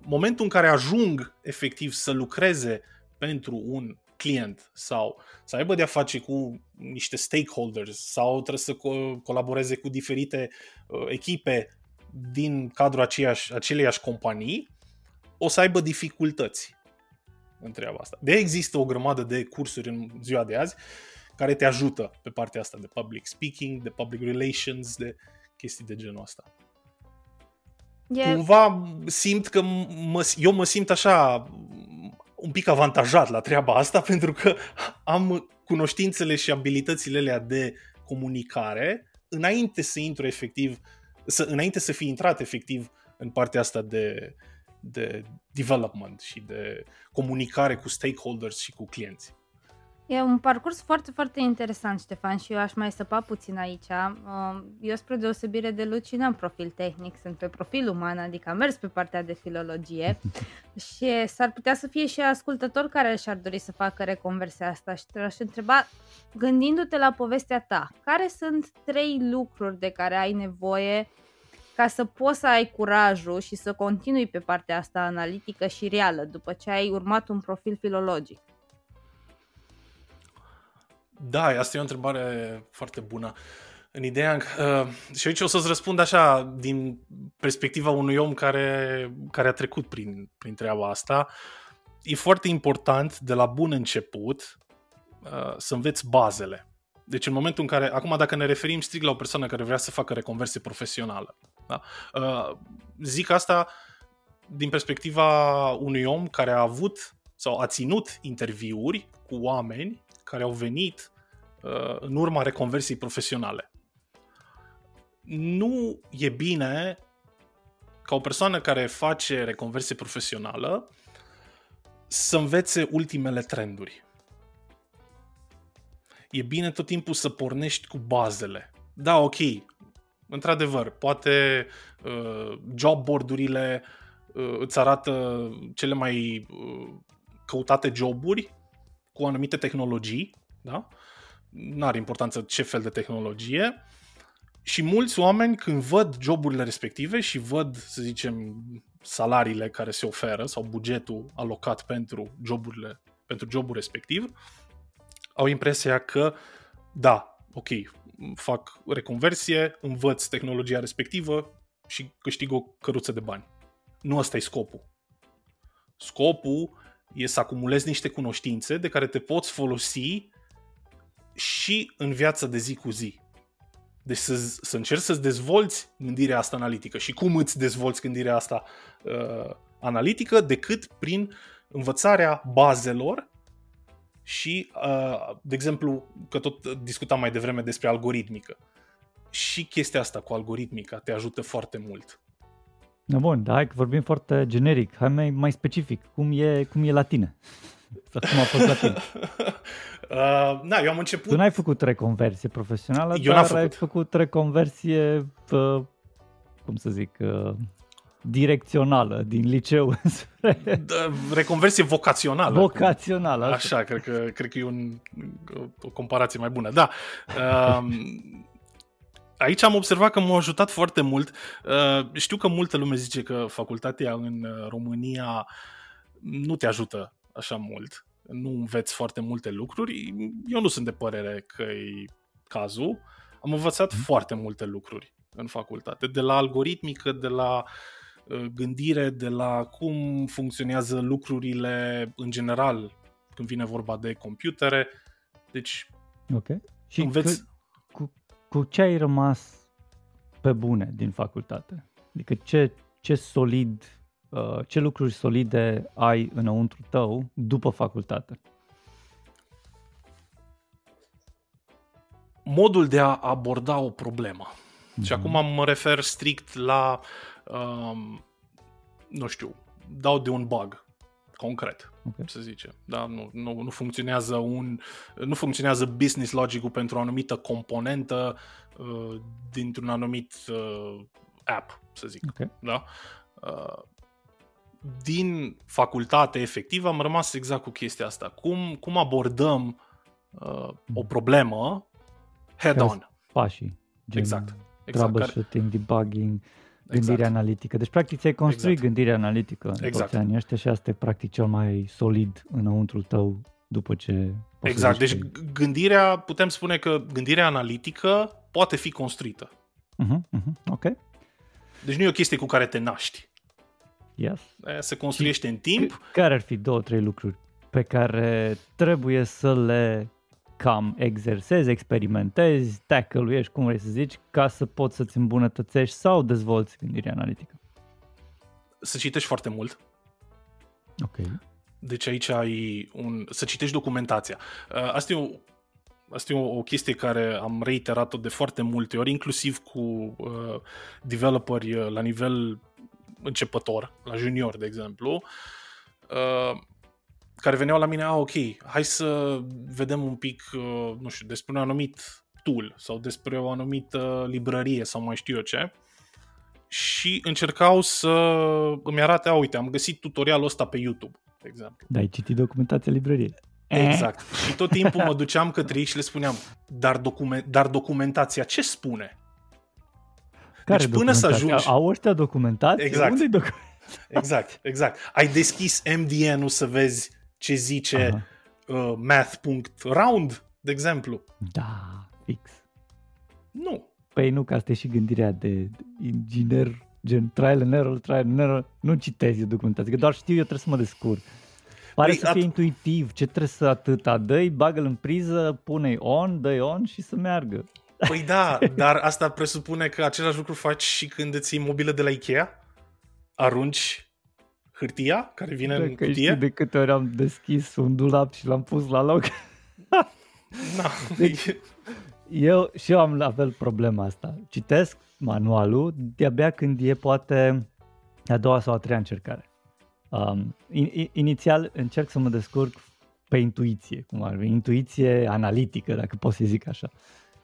momentul în care ajung efectiv să lucreze pentru un client sau să aibă de-a face cu niște stakeholders sau trebuie să co- colaboreze cu diferite uh, echipe din cadrul aceiași, aceleiași companii, o să aibă dificultăți în treaba asta. De există o grămadă de cursuri în ziua de azi care te ajută pe partea asta de public speaking, de public relations, de chestii de genul ăsta. Yeah. Cumva simt că mă, eu mă simt așa un pic avantajat la treaba asta pentru că am cunoștințele și abilitățile alea de comunicare înainte să intru efectiv, să, înainte să fi intrat efectiv în partea asta de, de development și de comunicare cu stakeholders și cu clienți. E un parcurs foarte, foarte interesant, Ștefan, și eu aș mai săpa puțin aici. Um, eu, spre deosebire de Luci, n-am profil tehnic, sunt pe profil uman, adică am mers pe partea de filologie și s-ar putea să fie și ascultători care și-ar dori să facă reconversia asta și te aș întreba, gândindu-te la povestea ta, care sunt trei lucruri de care ai nevoie ca să poți să ai curajul și să continui pe partea asta analitică și reală după ce ai urmat un profil filologic? Da, asta e o întrebare foarte bună. În ideea, uh, și aici o să-ți răspund așa, din perspectiva unui om care, care a trecut prin, prin treaba asta, e foarte important de la bun început uh, să înveți bazele. Deci în momentul în care, acum dacă ne referim strict la o persoană care vrea să facă reconversie profesională, da? uh, zic asta din perspectiva unui om care a avut sau a ținut interviuri cu oameni care au venit uh, în urma reconversiei profesionale. Nu e bine ca o persoană care face reconversie profesională să învețe ultimele trenduri. E bine tot timpul să pornești cu bazele. Da, ok, într-adevăr, poate uh, job board-urile uh, îți arată cele mai uh, căutate joburi cu anumite tehnologii, da? Nu are importanță ce fel de tehnologie. Și mulți oameni când văd joburile respective și văd, să zicem, salariile care se oferă sau bugetul alocat pentru joburile, pentru jobul respectiv, au impresia că da, ok, fac reconversie, învăț tehnologia respectivă și câștig o căruță de bani. Nu ăsta e scopul. Scopul e să acumulezi niște cunoștințe de care te poți folosi și în viața de zi cu zi. Deci să, să încerci să-ți dezvolți gândirea asta analitică. Și cum îți dezvolți gândirea asta uh, analitică decât prin învățarea bazelor și, uh, de exemplu, că tot discutam mai devreme despre algoritmică. Și chestia asta cu algoritmica te ajută foarte mult. No, bun, da, hai că vorbim foarte generic. Hai mai, mai specific. Cum e, cum e la tine? Sau cum a fost la tine? Uh, na, eu am început... Tu n-ai făcut reconversie profesională, Eu dar n-am făcut. ai făcut reconversie, uh, cum să zic, uh, direcțională din liceu spre Da, Reconversie vocațională. vocațională. Așa, cred că, cred că e un, o comparație mai bună. Da. Um, aici am observat că m-a ajutat foarte mult. Uh, știu că multă lume zice că facultatea în uh, România nu te ajută așa mult. Nu înveți foarte multe lucruri. Eu nu sunt de părere că e cazul. Am învățat foarte multe lucruri în facultate. De la algoritmică, de la uh, gândire, de la cum funcționează lucrurile în general când vine vorba de computere. Deci, Ok. Și înveți... că, cu, cu ce ai rămas pe bune din facultate? Adică ce, ce solid, uh, ce lucruri solide ai înăuntru tău după facultate? modul de a aborda o problemă. Și Mhm. acum mă refer strict la, um, nu știu, dau de un bug concret, Ok. să zicem. Da? Nu, nu, nu, funcționează un, nu funcționează business logic-ul pentru o anumită componentă uh, dintr-un anumit uh, app, să zic. Ok. Da? Uh, din facultate efectiv am rămas exact cu chestia asta. Cum, cum abordăm uh, o problemă head Care on. Pașii. Gen Exact. Exact. Care, troubleshooting, debugging, exact. gândirea analitică. Deci, practic, ți-ai construit Exact. gândirea analitică în Exact. toți anii ăștia și asta e, practic, cel mai solid înăuntru tău după ce... poți să Exact. zici Deci că- gândirea, putem spune că gândirea analitică poate fi construită. Mhm, mhm, Ok, Deci nu e o chestie cu care te naști. yes. Aia se construiește în timp. C- Care ar fi două, trei lucruri pe care trebuie să le cam exersezi, experimentezi, tackle-uiești, cum vrei să zici, ca să poți să-ți îmbunătățești sau dezvolți gândirea analitică? Să citești foarte mult. Ok. Deci aici ai un... să citești documentația. Uh, Asta e o, asta e o, o chestie care am reiterat-o de foarte multe ori, inclusiv cu uh, developeri uh, la nivel începător, la junior, de exemplu, uh, care veneau la mine, a, ok, hai să vedem un pic, uh, nu știu, despre un anumit tool sau despre o anumită librărie sau mai știu eu ce și încercau să îmi arate, a, uite, am găsit tutorialul ăsta pe YouTube, de exemplu. Da, ai citit documentația librăriei. Exact. Și tot timpul mă duceam către ei și le spuneam, dar, document, dar documentația ce spune? Care Deci până să documentație? ajungi- Au ăștia documentație? Exact. Unde-i doc- Exact, exact. Ai deschis MDN-ul să vezi ce zice Aha. uh, math.round, de exemplu. Da, fix. Nu. Păi nu, că asta e și gândirea de de inginer, gen trial and error, trial and error. Nu citezi eu documentație, că doar știu eu trebuie să mă descurc. Pare Păi, să fie at- intuitiv, ce trebuie să atâta, dă-i, bagă-l în priză, pune-i on, dă-i on și să meargă. Păi da, dar asta presupune că același lucru faci și când îți iei mobilă de la Ikea? Arunci hârtia care vine în Dacă cutie? știi de câte ori am deschis un dulap și l-am pus la loc. Na. Deci- Eu și eu am la fel problema asta. Citesc manualul de-abia când e poate a doua sau a treia încercare. Um, in, in- inițial încerc să mă descurc pe intuiție, cum ar fi, intuiție analitică, dacă pot să zic așa.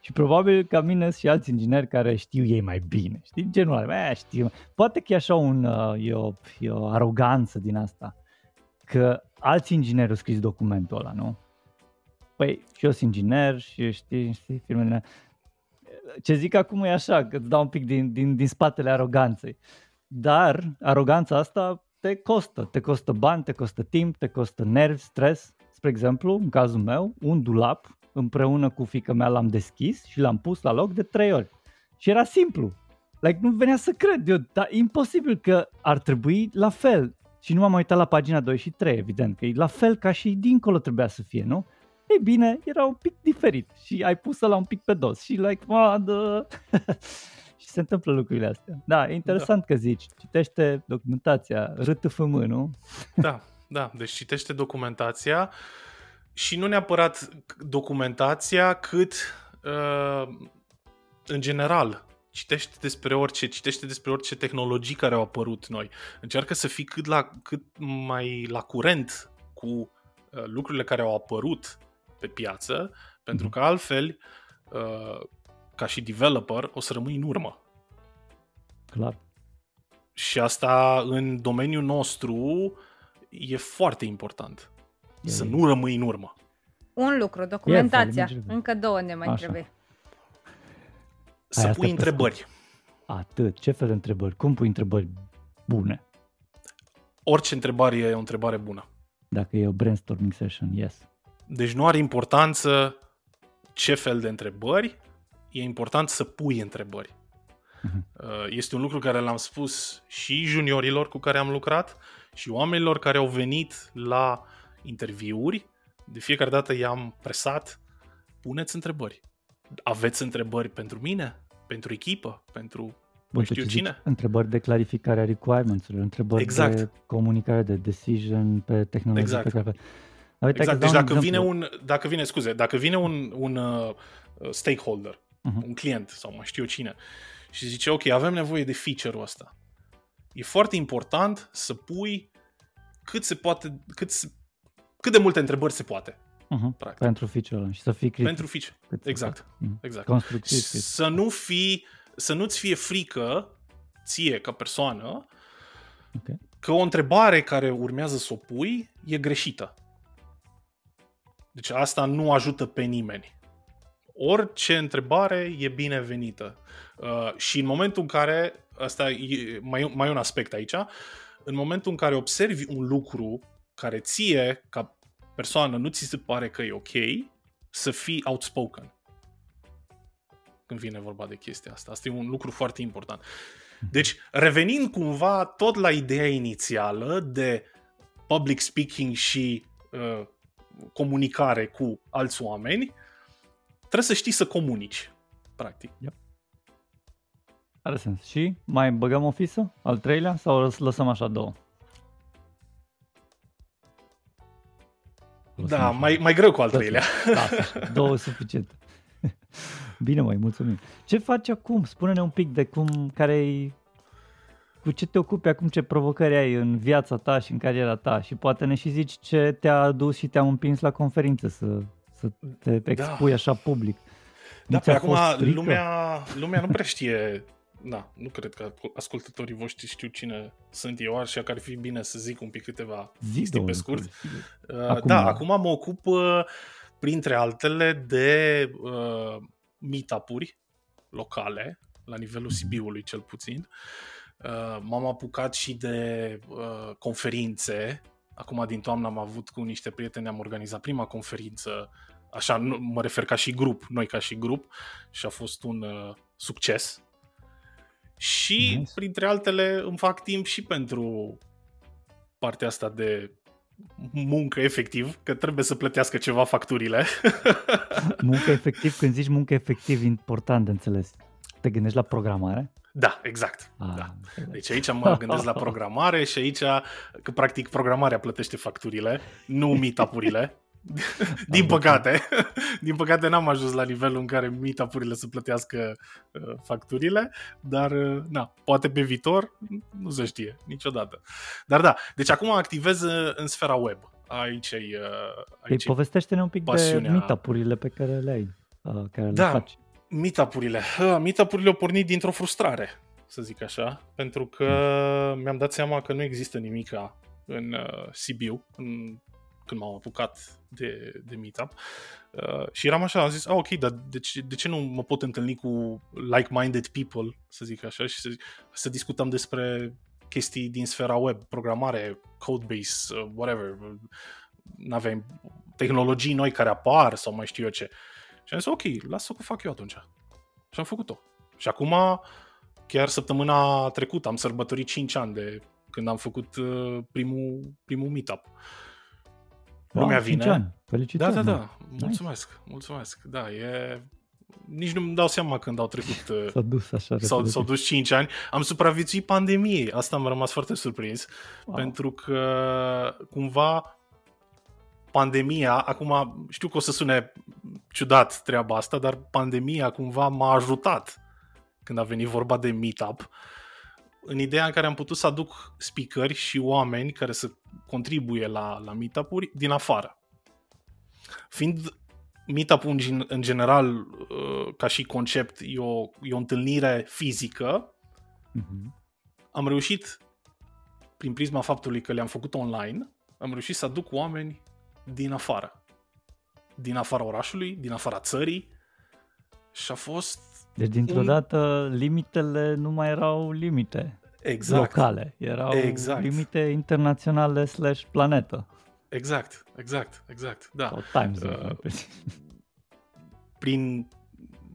Și probabil ca mine sunt și alți ingineri care știu ei mai bine. Știi? Genul ăla, "Bă, știu. Poate că e așa un, uh, e, o, e o aroganță din asta. Că alți ingineri au scris documentul ăla, nu? Păi, și eu sunt inginer și știi, știi, firme din Ce zic acum e așa, că îți dau un pic din, din, din spatele aroganței. Dar aroganța asta te costă. Te costă bani, te costă timp, te costă nervi, stres. Spre exemplu, în cazul meu, un dulap împreună cu fica mea l-am deschis și l-am pus la loc de trei ori. Și era simplu. Like, nu venea să cred eu, dar imposibil că ar trebui la fel. Și nu m-am uitat la pagina 2 și 3, evident, că e la fel ca și dincolo trebuia să fie, nu? Ei bine, era un pic diferit și ai pus la un pic pe dos și like, madă... și se întâmplă lucrurile astea. Da, e interesant da. că zici, citește documentația, RTFM, nu? Da, da. Deci citește documentația și nu neapărat documentația, cât uh, în general citește despre orice, citește despre orice tehnologii care au apărut noi. Încearcă să fii cât, la, cât mai la curent cu uh, lucrurile care au apărut pe piață, pentru mhm. că altfel, uh, ca și developer, o să rămâi în urmă. Clar. Și asta în domeniul nostru e foarte important. E... Să nu rămâi în urmă. Un lucru, documentația. Încă două ne mai Așa. trebuie. Să Ai, pui întrebări. Atât. Ce fel de întrebări? Cum pui întrebări bune? Orice întrebare e o întrebare bună. Dacă e o brainstorming session, yes. Deci nu are importanță ce fel de întrebări, e important să pui întrebări. Uh-huh. Este un lucru care l-am spus și juniorilor cu care am lucrat și oamenilor care au venit la interviuri. De fiecare dată i-am presat, puneți întrebări. Aveți întrebări pentru mine? Pentru echipă? Pentru Bun, știu cine? Întrebări de clarificare a requirements-urilor, întrebări exact. de comunicare, de decision pe tehnologie exact. pe care... Uite, exact. Deci dacă vine un, dacă vine, scuze, dacă vine un, un uh, stakeholder, uh-huh. un client sau mai știu cine, și zice, ok, avem nevoie de feature-ul ăsta. E foarte important să pui cât se poate, cât, se, cât de multe întrebări se poate. Uh-huh. Pentru feature-ul și să fii critic. Pentru feature, exact. Uh-huh. exact. Constructiv. Să nu fii, să nu-ți fie frică ție ca persoană okay. că o întrebare care urmează să o pui e greșită. Deci asta nu ajută pe nimeni. Orice întrebare e binevenită. Uh, și în momentul în care, asta e mai, mai un aspect aici, în momentul în care observi un lucru care ție, ca persoană, nu ți se pare că e ok, să fii outspoken. Când vine vorba de chestia asta. Asta e un lucru foarte important. Deci, revenind cumva tot la ideea inițială de public speaking și uh, comunicare cu alți oameni, trebuie să știi să comunici, practic. Yep. Are sens. Și mai băgăm o fisă? Al treilea? Sau lăsăm așa două? Lăsăm da, așa. mai, mai greu cu al treilea. Da, două suficient. Bine, mai mulțumim. Ce faci acum? Spune-ne un pic de cum, care cu ce te ocupi acum, ce provocări ai în viața ta și în cariera ta și poate ne și zici ce te-a adus și te-a împins la conferință să, să te da. expui da. așa public. Da, pe acum lumea, lumea nu prea știe da, nu cred că ascultătorii voștri știu cine sunt eu, așa că ar fi bine să zic un pic câteva chestii pe scurt. Uh, acum, da, acum mă ocup, uh, printre altele, de uh, meetup-uri locale, la nivelul mhm. Sibiului cel puțin. Uh, m-am apucat și de uh, conferințe. Acum din toamnă am avut cu niște prieteni, am organizat prima conferință, așa, nu, mă refer ca și grup, noi ca și grup, și a fost un uh, succes și, nice. printre altele, îmi fac timp și pentru partea asta de muncă efectiv, că trebuie să plătească ceva facturile. muncă efectiv, când zici muncă efectiv, important de înțeles. Te gândești la programare? Da, exact. Ah, da. Deci aici mă gândesc la programare și aici, că practic programarea plătește facturile, nu meetup-urile. Din păcate, din păcate n-am ajuns la nivelul în care meetup-urile să plătească uh, facturile, dar uh, na, poate pe viitor, nu se știe niciodată. Dar da, deci acum activez uh, în sfera web. Aici e uh, aici Ei, povestește-ne un pic pasiunea. de meetup-urile pe care le ai, uh, care da, le faci. meetup-urile. Uh, meetup-urile au pornit dintr-o frustrare, să zic așa, pentru că mm. mi-am dat seama că nu există nimica în uh, Sibiu, în când m-am apucat de, de meetup. Uh, și eram așa, am zis, ah, ok, dar de ce, de ce nu mă pot întâlni cu like-minded people, să zic așa, și să, să discutăm despre chestii din sfera web, programare, codebase, uh, whatever, n-aveam tehnologii noi care apar sau mai știu eu ce. Și am zis, ok, lasă că fac eu atunci. Și am făcut-o. Și acum, chiar săptămâna trecută, am sărbătorit 5 ani de când am făcut uh, primul, primul meetup. Lumea wow, vine. Ani. Felicitări. Da, da, da. Mulțumesc. Nice. Mulțumesc. Da, e nici nu-mi dau seama când au trecut s-a dus așa s-au, s-au dus 5 ani. Am supraviețuit pandemiei. Asta am rămas foarte surprins. Wow. Pentru că cumva pandemia, acum știu că o să sune ciudat treaba asta, dar pandemia cumva m-a ajutat când a venit vorba de meetup, în ideea în care am putut să aduc speakeri și oameni care să contribuie la, la meetup-uri din afară. Fiind meetup-ul în, în general, uh, ca și concept, e o, e o întâlnire fizică, uh-huh. am reușit, prin prisma faptului că le-am făcut online, am reușit să aduc oameni din afară. Din afara orașului, din afara țării și a fost... Deci dintr-o un... dată limitele nu mai erau limite exact. locale, erau exact. limite internaționale slash planetă. Exact, exact, exact, da. Sau time zone. Uh, prin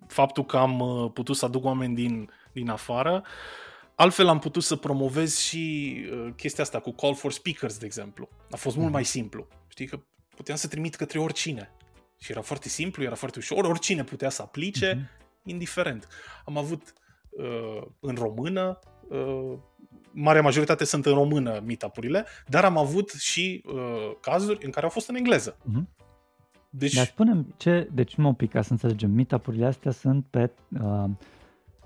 faptul că am uh, putut să aduc oameni din, din afară, altfel am putut să promovez și uh, chestia asta cu call for speakers, de exemplu. A fost mult mhm. mai simplu. Știi că puteam să trimit către oricine. Și era foarte simplu, era foarte ușor, oricine putea să aplice, uh-huh. Indiferent. Am avut uh, în română, uh, marea majoritate sunt în română meetup-urile, dar am avut și uh, cazuri în care au fost în engleză. Uh-huh. Deci... Dar spunem ce, deci mă pic ca să înțelegem, meetup-urile astea sunt pe uh,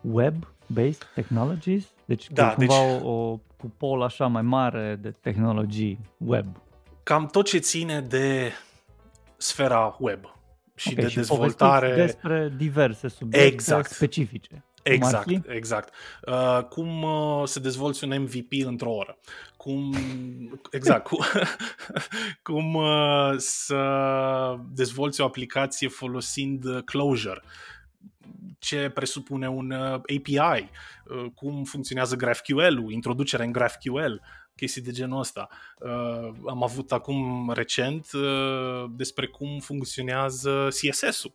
web-based technologies? Deci da, cumva deci... o, o cupol așa mai mare de tehnologii web. Cam tot ce ține de sfera web și okay, de și dezvoltare. despre diverse subiecte exact. specifice. Exact, exact. Uh, cum uh, să dezvolți un MVP într-o oră. Cum, exact, cum, cum uh, să dezvolți o aplicație folosind uh, Clojure. Ce presupune un uh, API, uh, cum funcționează GraphQL-ul, introducerea în GraphQL, chestii de genul ăsta. Uh, am avut acum recent uh, despre cum funcționează CSS-ul.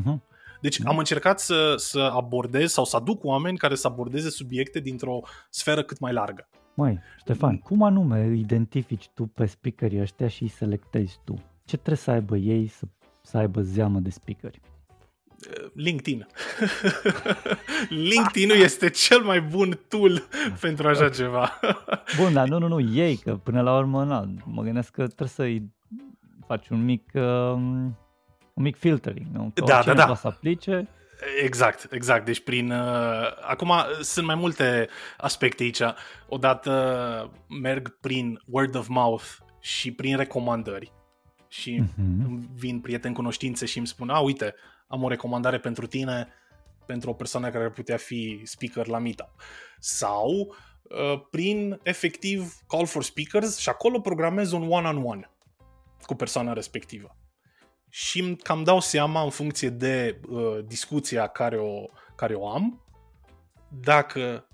Uh-huh. Deci am încercat să, să abordez sau să aduc oameni care să abordeze subiecte dintr-o sferă cât mai largă. Mai, Ștefan, cum anume identifici tu pe speakerii ăștia și îi selectezi tu? Ce trebuie să aibă ei să, să aibă zeamă de speakeri? LinkedIn. LinkedIn-ul este cel mai bun tool pentru așa ceva. Bun, dar nu, nu, nu, ei, că până la urmă, na, mă gândesc că trebuie să-i faci un mic, uh, un mic filtering, nu? Că da, da, da. să aplice. Exact, exact. Deci prin... Uh, acum sunt mai multe aspecte aici. Odată merg prin word of mouth și prin recomandări și uh-huh. vin prieteni cunoștințe și îmi spun, a, uite, am o recomandare pentru tine, pentru o persoană care ar putea fi speaker la Meetup. Sau uh, prin efectiv call for speakers și acolo programez un one-on-one cu persoana respectivă. Și cam dau seama în funcție de uh, discuția care o, care o am, dacă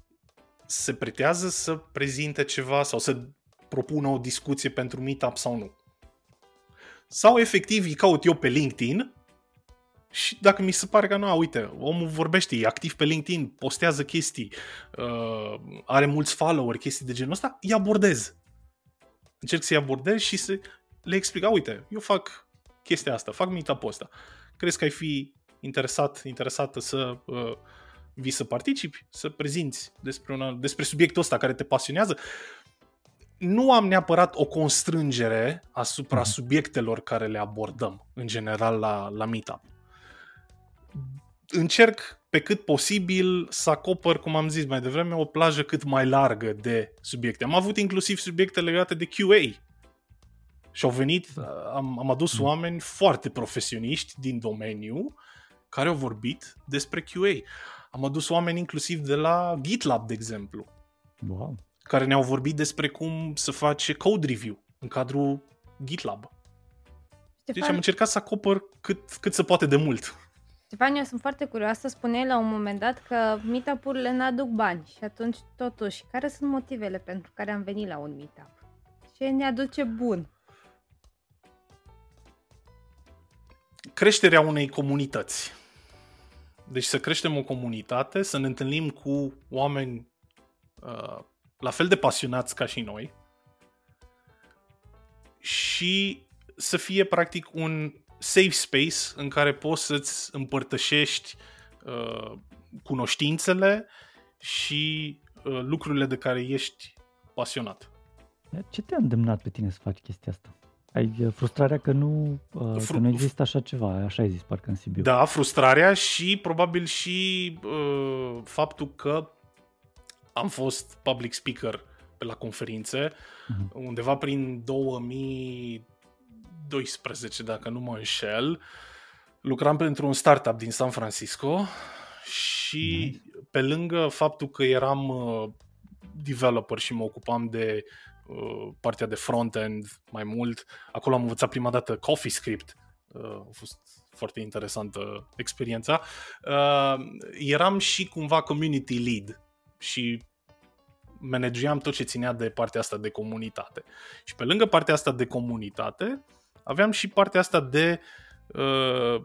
se pretează să prezinte ceva sau să propună o discuție pentru meetup sau nu. Sau efectiv îi caut eu pe LinkedIn și dacă mi se pare că nu, uite, omul vorbește, e activ pe LinkedIn, postează chestii, uh, are mulți follower, chestii de genul ăsta, îi abordez. Încerc să-i abordez și să le explic, uite, eu fac chestia asta, fac meetup ăsta. Crezi că ai fi interesat, interesată să uh, vii să participi, să prezinți despre, una, despre subiectul ăsta care te pasionează? Nu am neapărat o constrângere asupra mm-hmm. subiectelor care le abordăm, în general, la, la meetup încerc pe cât posibil să acopăr, cum am zis mai devreme, o plajă cât mai largă de subiecte. Am avut inclusiv subiecte legate de QA. Și au venit, am, am adus mm. oameni foarte profesioniști din domeniu care au vorbit despre QA. Am adus oameni inclusiv de la GitLab, de exemplu. Wow. Care ne-au vorbit despre cum să face code review în cadrul GitLab. Ștefan... Deci am încercat să acopăr cât, cât se poate de mult. Ștefan, eu sunt foarte curioasă, spuneai la un moment dat că meetup-urile nu aduc bani și atunci totuși, care sunt motivele pentru care am venit la un meetup? Ce ne aduce bun? Creșterea unei comunități. Deci să creștem o comunitate, să ne întâlnim cu oameni uh, la fel de pasionați ca și noi și să fie practic un safe space în care poți să-ți împărtășești uh, cunoștințele și uh, lucrurile de care ești pasionat. Ce te-a îndemnat pe tine să faci chestia asta? Ai uh, frustrarea că nu, uh, Fru- că nu există așa ceva, așa ai zis parcă în Sibiu. Da, frustrarea și probabil și uh, faptul că am fost public speaker pe la conferințe, uh-huh. undeva prin 2012, dacă nu mă înșel. Lucram pentru un startup din San Francisco și uh-huh. pe lângă faptul că eram uh, developer și mă ocupam de uh, partea de front-end mai mult, acolo am învățat prima dată CoffeeScript. Uh, a fost foarte interesantă experiența. Uh, eram și cumva community lead și manageam tot ce ținea de partea asta de comunitate. Și pe lângă partea asta de comunitate, aveam și partea asta de uh,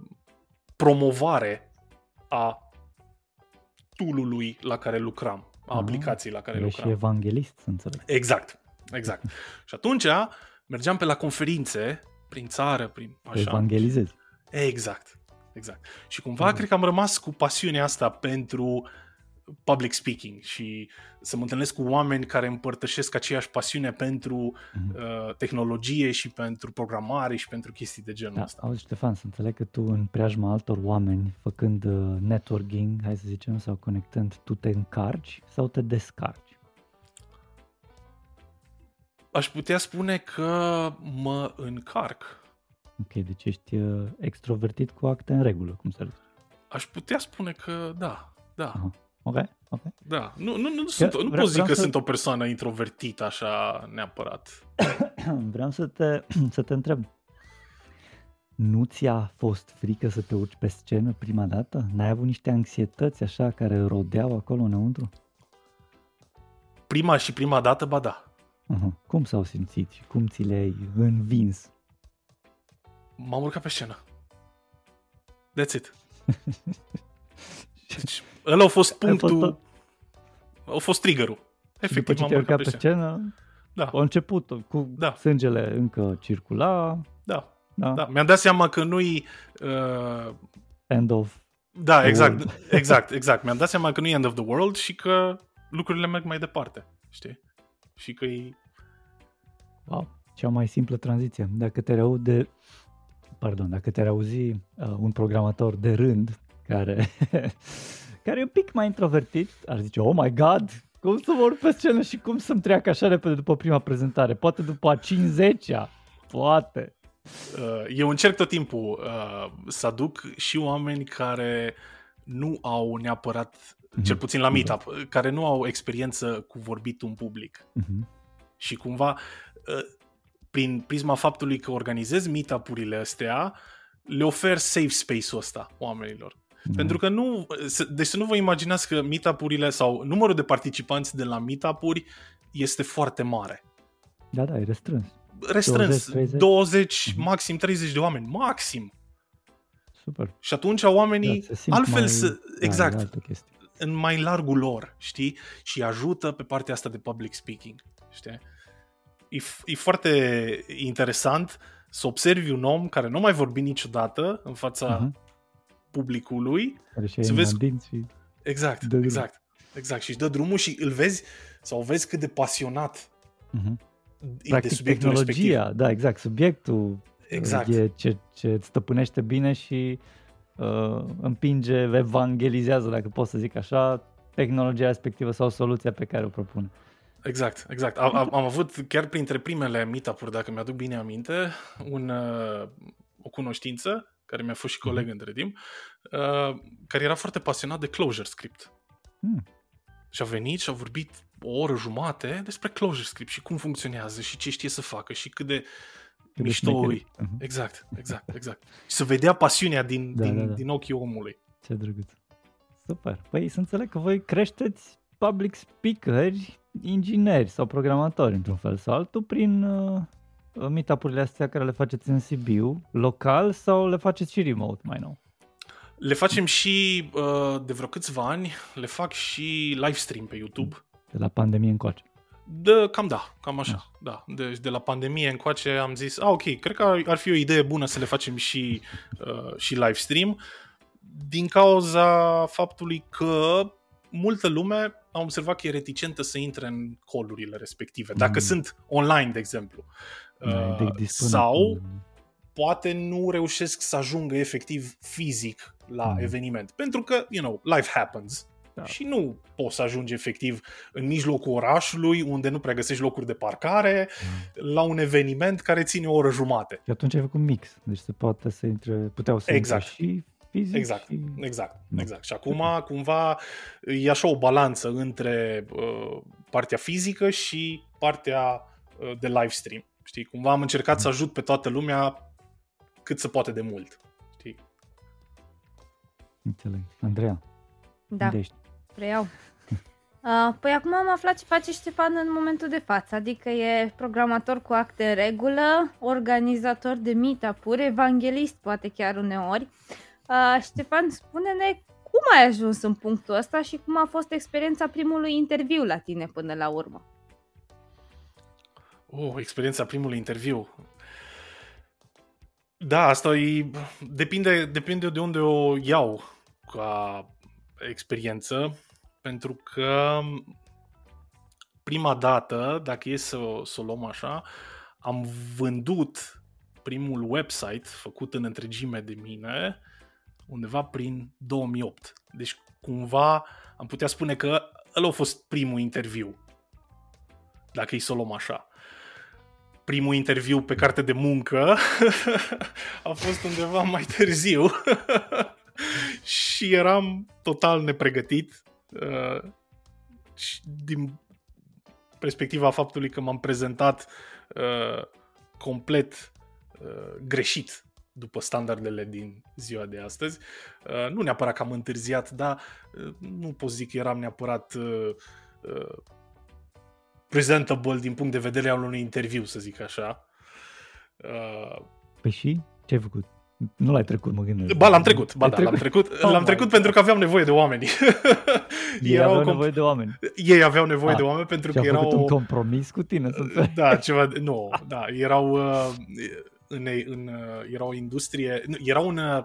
promovare a toolului la care lucram, a ah, aplicației la care lucram. și evanghelist, să înțeleg. Exact, exact. și atunci mergeam pe la conferințe prin țară, prin așa. Evangelizezi. Exact, exact. Și cumva mm. cred că am rămas cu pasiunea asta pentru public speaking și să mă întâlnesc cu oameni care împărtășesc aceeași pasiune pentru mm-hmm. uh, tehnologie și pentru programare și pentru chestii de genul da, ăsta. Auzi, Ștefan, să înțeleg că tu în preajma altor oameni, făcând uh, networking, hai să zicem, sau conectând, tu te încarci sau te descarci? Aș putea spune că mă încarc. Ok, deci ești uh, extrovertit cu acte în regulă, cum să zic. Aș putea spune că da, da. Aha. Ok, ok. Da, nu, nu, nu, sunt, nu pot zic că să... sunt o persoană introvertită așa neapărat. vreau să te, să te întreb. Nu ți-a fost frică să te urci pe scenă prima dată? N-ai avut niște anxietăți așa care rodeau acolo înăuntru? Prima și prima dată, ba da. Uh-huh. Cum s-au simțit și cum ți le-ai învins? M-am urcat pe scenă. That's it. Deci, ăla a fost punctul, a fost triggerul. Efectiv, După ce te-ai urcat pe scenă, da. a început cu da. sângele încă circula. Da. da. da. Mi-am dat seama că nu-i... Uh... End of Da, exact, world. exact, exact. Mi-am dat seama că nu e end of the world și că lucrurile merg mai departe, știi? Și că e... Wow, cea mai simplă tranziție. Dacă te de pardon, dacă te auzi uh, un programator de rând care, care e un pic mai introvertit, ar zice, oh my god, cum să mă pe scenă și cum să-mi treacă așa repede după prima prezentare? Poate după a 50-a, poate. Uh, eu încerc tot timpul uh, să aduc și oameni care nu au neapărat, mm-hmm. cel puțin la meetup, mm-hmm. care nu au experiență cu vorbit în public. Mm-hmm. Și cumva, uh, prin prisma faptului că organizez meetup-urile astea, le ofer safe space-ul ăsta oamenilor. Mm. Pentru că nu, deci să nu vă imaginați că meetup-urile sau numărul de participanți de la meetup-uri este foarte mare. Da, da, e restrâns. Restrâns, 20, 20 mm-hmm. maxim 30 de oameni, maxim. Super. Și atunci oamenii da, altfel mai... să, exact, da, în mai largul lor, știi? Și ajută pe partea asta de public speaking, știi? E, e foarte interesant să observi un om care nu mai vorbi niciodată în fața uh-huh publicului. Care și să vezi... Și exact, exact, exact. Și își dă drumul și îl vezi sau vezi cât de pasionat uh-huh. Practic, de subiectul tehnologia, respectiv. da, exact, subiectul exact. e ce, ce îți stăpânește bine și uh, împinge, evangelizează, dacă pot să zic așa, tehnologia respectivă sau soluția pe care o propune. Exact, exact. Am, am avut chiar printre primele meetup-uri, dacă mi-aduc bine aminte, un, uh, o cunoștință care mi-a fost și coleg mm-hmm. între timp, uh, care era foarte pasionat de Clojure Script. Mm. Și a venit și a vorbit o oră jumate despre Clojure Script și cum funcționează și ce știe să facă și cât de cât mișto e. Uh-huh. Exact, exact, exact. Și să vedea pasiunea din, da, din, da, da. din ochii omului. Ce drăguț. Super. Păi să înțeleg că voi creșteți public speakeri, ingineri sau programatori într-un fel sau altul prin uh, meetup-urile astea care le faceți în Sibiu, local sau le faceți și remote mai nou? Le facem și uh, de vreo câțiva ani, le fac și live stream pe YouTube. De la pandemie încoace. De, cam da, cam așa, da. da. Deci de la pandemie încoace am zis, ah, ok, cred că ar fi o idee bună să le facem și, uh, și live stream, din cauza faptului că multă lume am observat că e reticentă să intre în colurile respective, dacă mm. sunt online, de exemplu. Uh, sau poate nu reușesc să ajungă efectiv fizic la mm. eveniment. Pentru că, you know, life happens. Da. Și nu poți să ajungi efectiv în mijlocul orașului, unde nu prea găsești locuri de parcare, mm. la un eveniment care ține o oră jumate. Și atunci ai făcut mix, deci se poate să intre, puteau să exact. intre și fizic Exact, și... exact, mm. exact. Și acum cumva e așa o balanță între uh, partea fizică și partea uh, de live stream. Știi, cumva am încercat mm. să ajut pe toată lumea cât se poate de mult. Știi? Înțeleg. Andreea, Da, preiau. Uh, păi acum am aflat ce face Ștefan în momentul de față, adică e programator cu acte în regulă, organizator de meetup-uri, evanghelist poate chiar uneori. Uh, Ștefan, spune-ne cum ai ajuns în punctul ăsta și cum a fost experiența primului interviu la tine până la urmă? Oh, experiența primului interviu. Da, asta e, depinde, depinde de unde o iau ca experiență, pentru că prima dată, dacă e să, să o luăm așa, am vândut primul website făcut în întregime de mine undeva prin 2008. Deci cumva am putea spune că ăla a fost primul interviu, dacă e să o luăm așa primul interviu pe carte de muncă a fost undeva mai târziu și eram total nepregătit uh, și din perspectiva faptului că m-am prezentat uh, complet uh, greșit după standardele din ziua de astăzi. Uh, nu neapărat că am întârziat, dar uh, nu pot zic că eram neapărat uh, uh, presentable din punct de vedere al unui interviu, să zic așa. Uh, păi și? Ce ai făcut? Nu l-ai trecut, mă gândesc. Ba, l-am trecut, ba, da, trecut? l-am trecut, oh l-am trecut pentru că aveam nevoie de oameni. Ei aveau comp- nevoie de oameni. Ei aveau nevoie ah, de oameni pentru că erau... un compromis cu tine. Să da, ceva, nu, da, erau uh, în, în, uh, era o industrie, nu, era un, uh,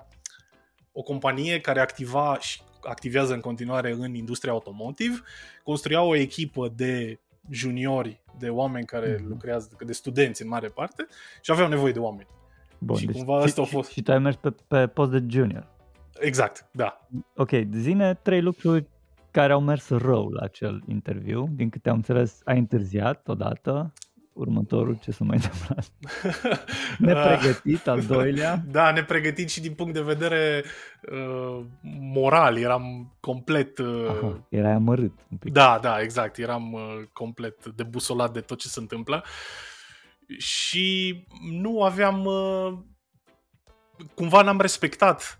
o companie care activa și activează în continuare în industria automotive, construia o echipă de juniori, de oameni care mm-hmm. lucrează, de studenți în mare parte și aveau nevoie de oameni. Bun, și deci cumva asta a fost. Și, și tu ai mers pe, pe post de junior. Exact, da. Ok, zine trei lucruri care au mers rău la acel interviu. Din câte am înțeles, ai întârziat odată. Următorul, ce s-a mai întâmplat? nepregătit, al doilea. Da, nepregătit și din punct de vedere uh, moral. Eram complet... Uh, Aha, erai amărât un pic. Da, da, exact. Eram uh, complet debusolat de tot ce se întâmplă. Și nu aveam... Uh, cumva n-am respectat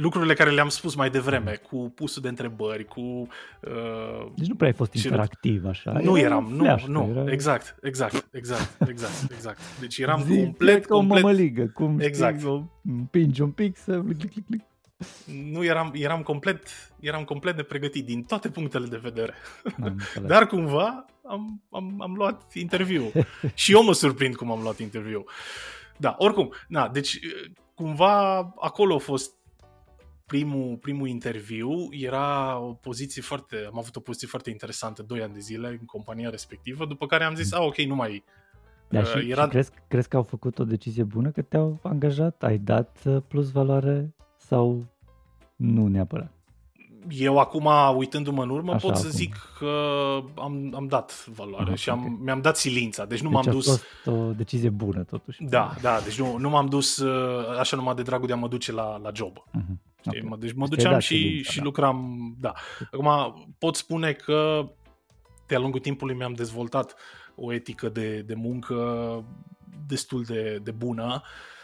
lucrurile care le-am spus mai devreme, cu pusul de întrebări, cu... Uh, deci nu prea ai fost interactiv așa. Nu era eram, nu, nu, era... exact, exact, exact, exact, exact. Deci eram Zi, complet, complet... o mămăligă, cum exact. o împingi un pic să... Nu, eram, eram complet, eram complet nepregătit din toate punctele de vedere. Dar cumva am, am, am luat interviu. Și eu mă surprind cum am luat interviu. Da, oricum, na, deci cumva acolo a fost primul, primul interviu era o poziție foarte, am avut o poziție foarte interesantă, 2 ani de zile în compania respectivă, după care am zis, a, ok, nu mai... Da, uh, și, era... și crezi, crezi că au făcut o decizie bună că te-au angajat? Ai dat uh, plus valoare sau nu neapărat? Eu acum, uitându-mă în urmă, Așa, pot să acum. zic că am, am dat valoare Aha, și am, okay. mi-am dat silința. Deci nu deci m-am dus... a fost o decizie bună, totuși. Da, da, deci nu, nu m-am dus uh, așa numai de dragul de a mă duce la, la job. Uh-huh. Okay. Mă, deci mă duceam și, silința, și da. lucram, da. Acum pot spune că de-a lungul timpului mi-am dezvoltat o etică de, de muncă destul de, de bună. Uh,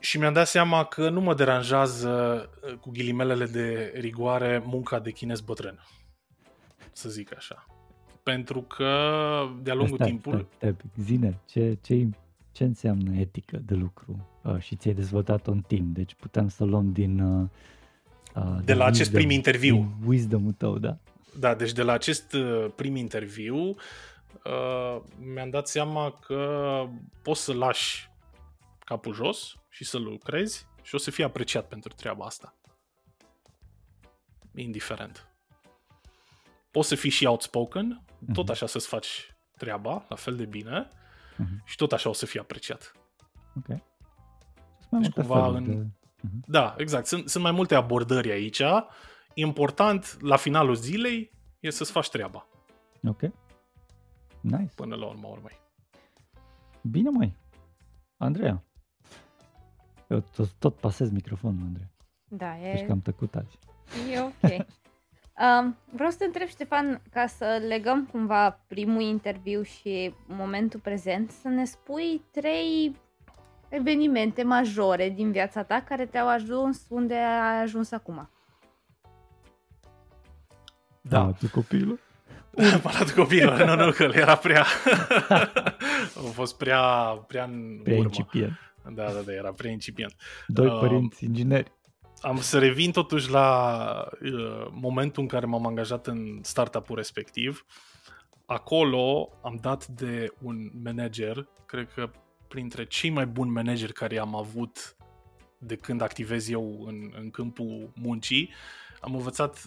și mi-am dat seama că nu mă deranjează, uh, cu ghilimelele de rigoare, munca de chinez bătrân. Să zic așa. Pentru că de-a lungul stai, timpului... Stai, stai, zine, ce, ce, ce înseamnă etică de lucru? Uh, și ți-ai dezvoltat un timp, deci putem să luăm din... Uh, uh de la acest wisdom, prim interviu. Wisdom-ul tău, da? Da, deci de la acest uh, prim interviu uh, mi-am dat seama că poți să lași capul jos și să lucrezi și o să fii apreciat pentru treaba asta. Indiferent. Poți să fii și outspoken, tot mhm. așa să-ți faci treaba la fel de bine uh-huh. și tot așa o să fie apreciat. Ok. Deci cumva în... de... uh-huh. Da, exact. Sunt, sunt mai multe abordări aici. Important, la finalul zilei, e să-ți faci treaba. Ok. Nice. Până la urmă urmei. Bine, mai. Andreea. Eu tot, tot pasez microfonul, Andreea. Da, e... Ești cam tăcut azi. E ok. Um, vreau să te întreb, Ștefan, ca să legăm cumva primul interviu și momentul prezent, să ne spui trei evenimente majore din viața ta care te-au ajuns unde ai ajuns acum. Da, Palatul copilul. Palatul copilul, nu, nu, că era prea... a fost prea, prea în prea urmă. incipient. Da, da, da, era prea incipient. Doi uh, părinți ingineri. Am să revin totuși la uh, momentul în care m-am angajat în startup-ul respectiv. Acolo am dat de un manager, cred că printre cei mai buni manageri care am avut de când activez eu în, în câmpul muncii. Am învățat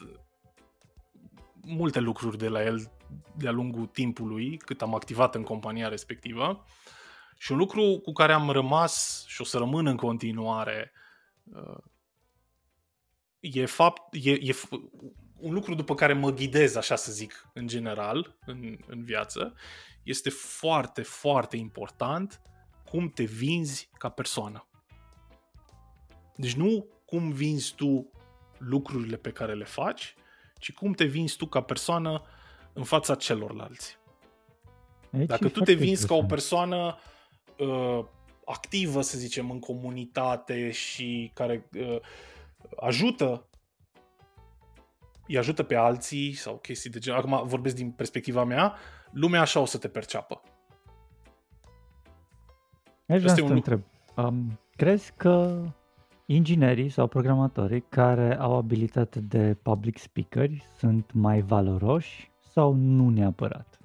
multe lucruri de la el de-a lungul timpului, cât am activat în compania respectivă. Și un lucru cu care am rămas și o să rămân în continuare uh, e fapt, e, e un lucru după care mă ghidez, așa să zic, în general, în, în viață, este foarte, foarte important cum te vinzi ca persoană. Deci nu cum vinzi tu lucrurile pe care le faci, ci cum te vinzi tu ca persoană în fața celorlalți. Aici Dacă tu te vinzi ca o persoană uh, activă, să zicem, în comunitate și care uh, ajută îi ajută pe alții sau chestii de genul. Acum vorbesc din perspectiva mea, lumea așa o să te perceapă. Aș vrea să te întreb. Um, crezi că inginerii sau programatorii care au abilitate de public speakeri sunt mai valoroși sau nu neapărat?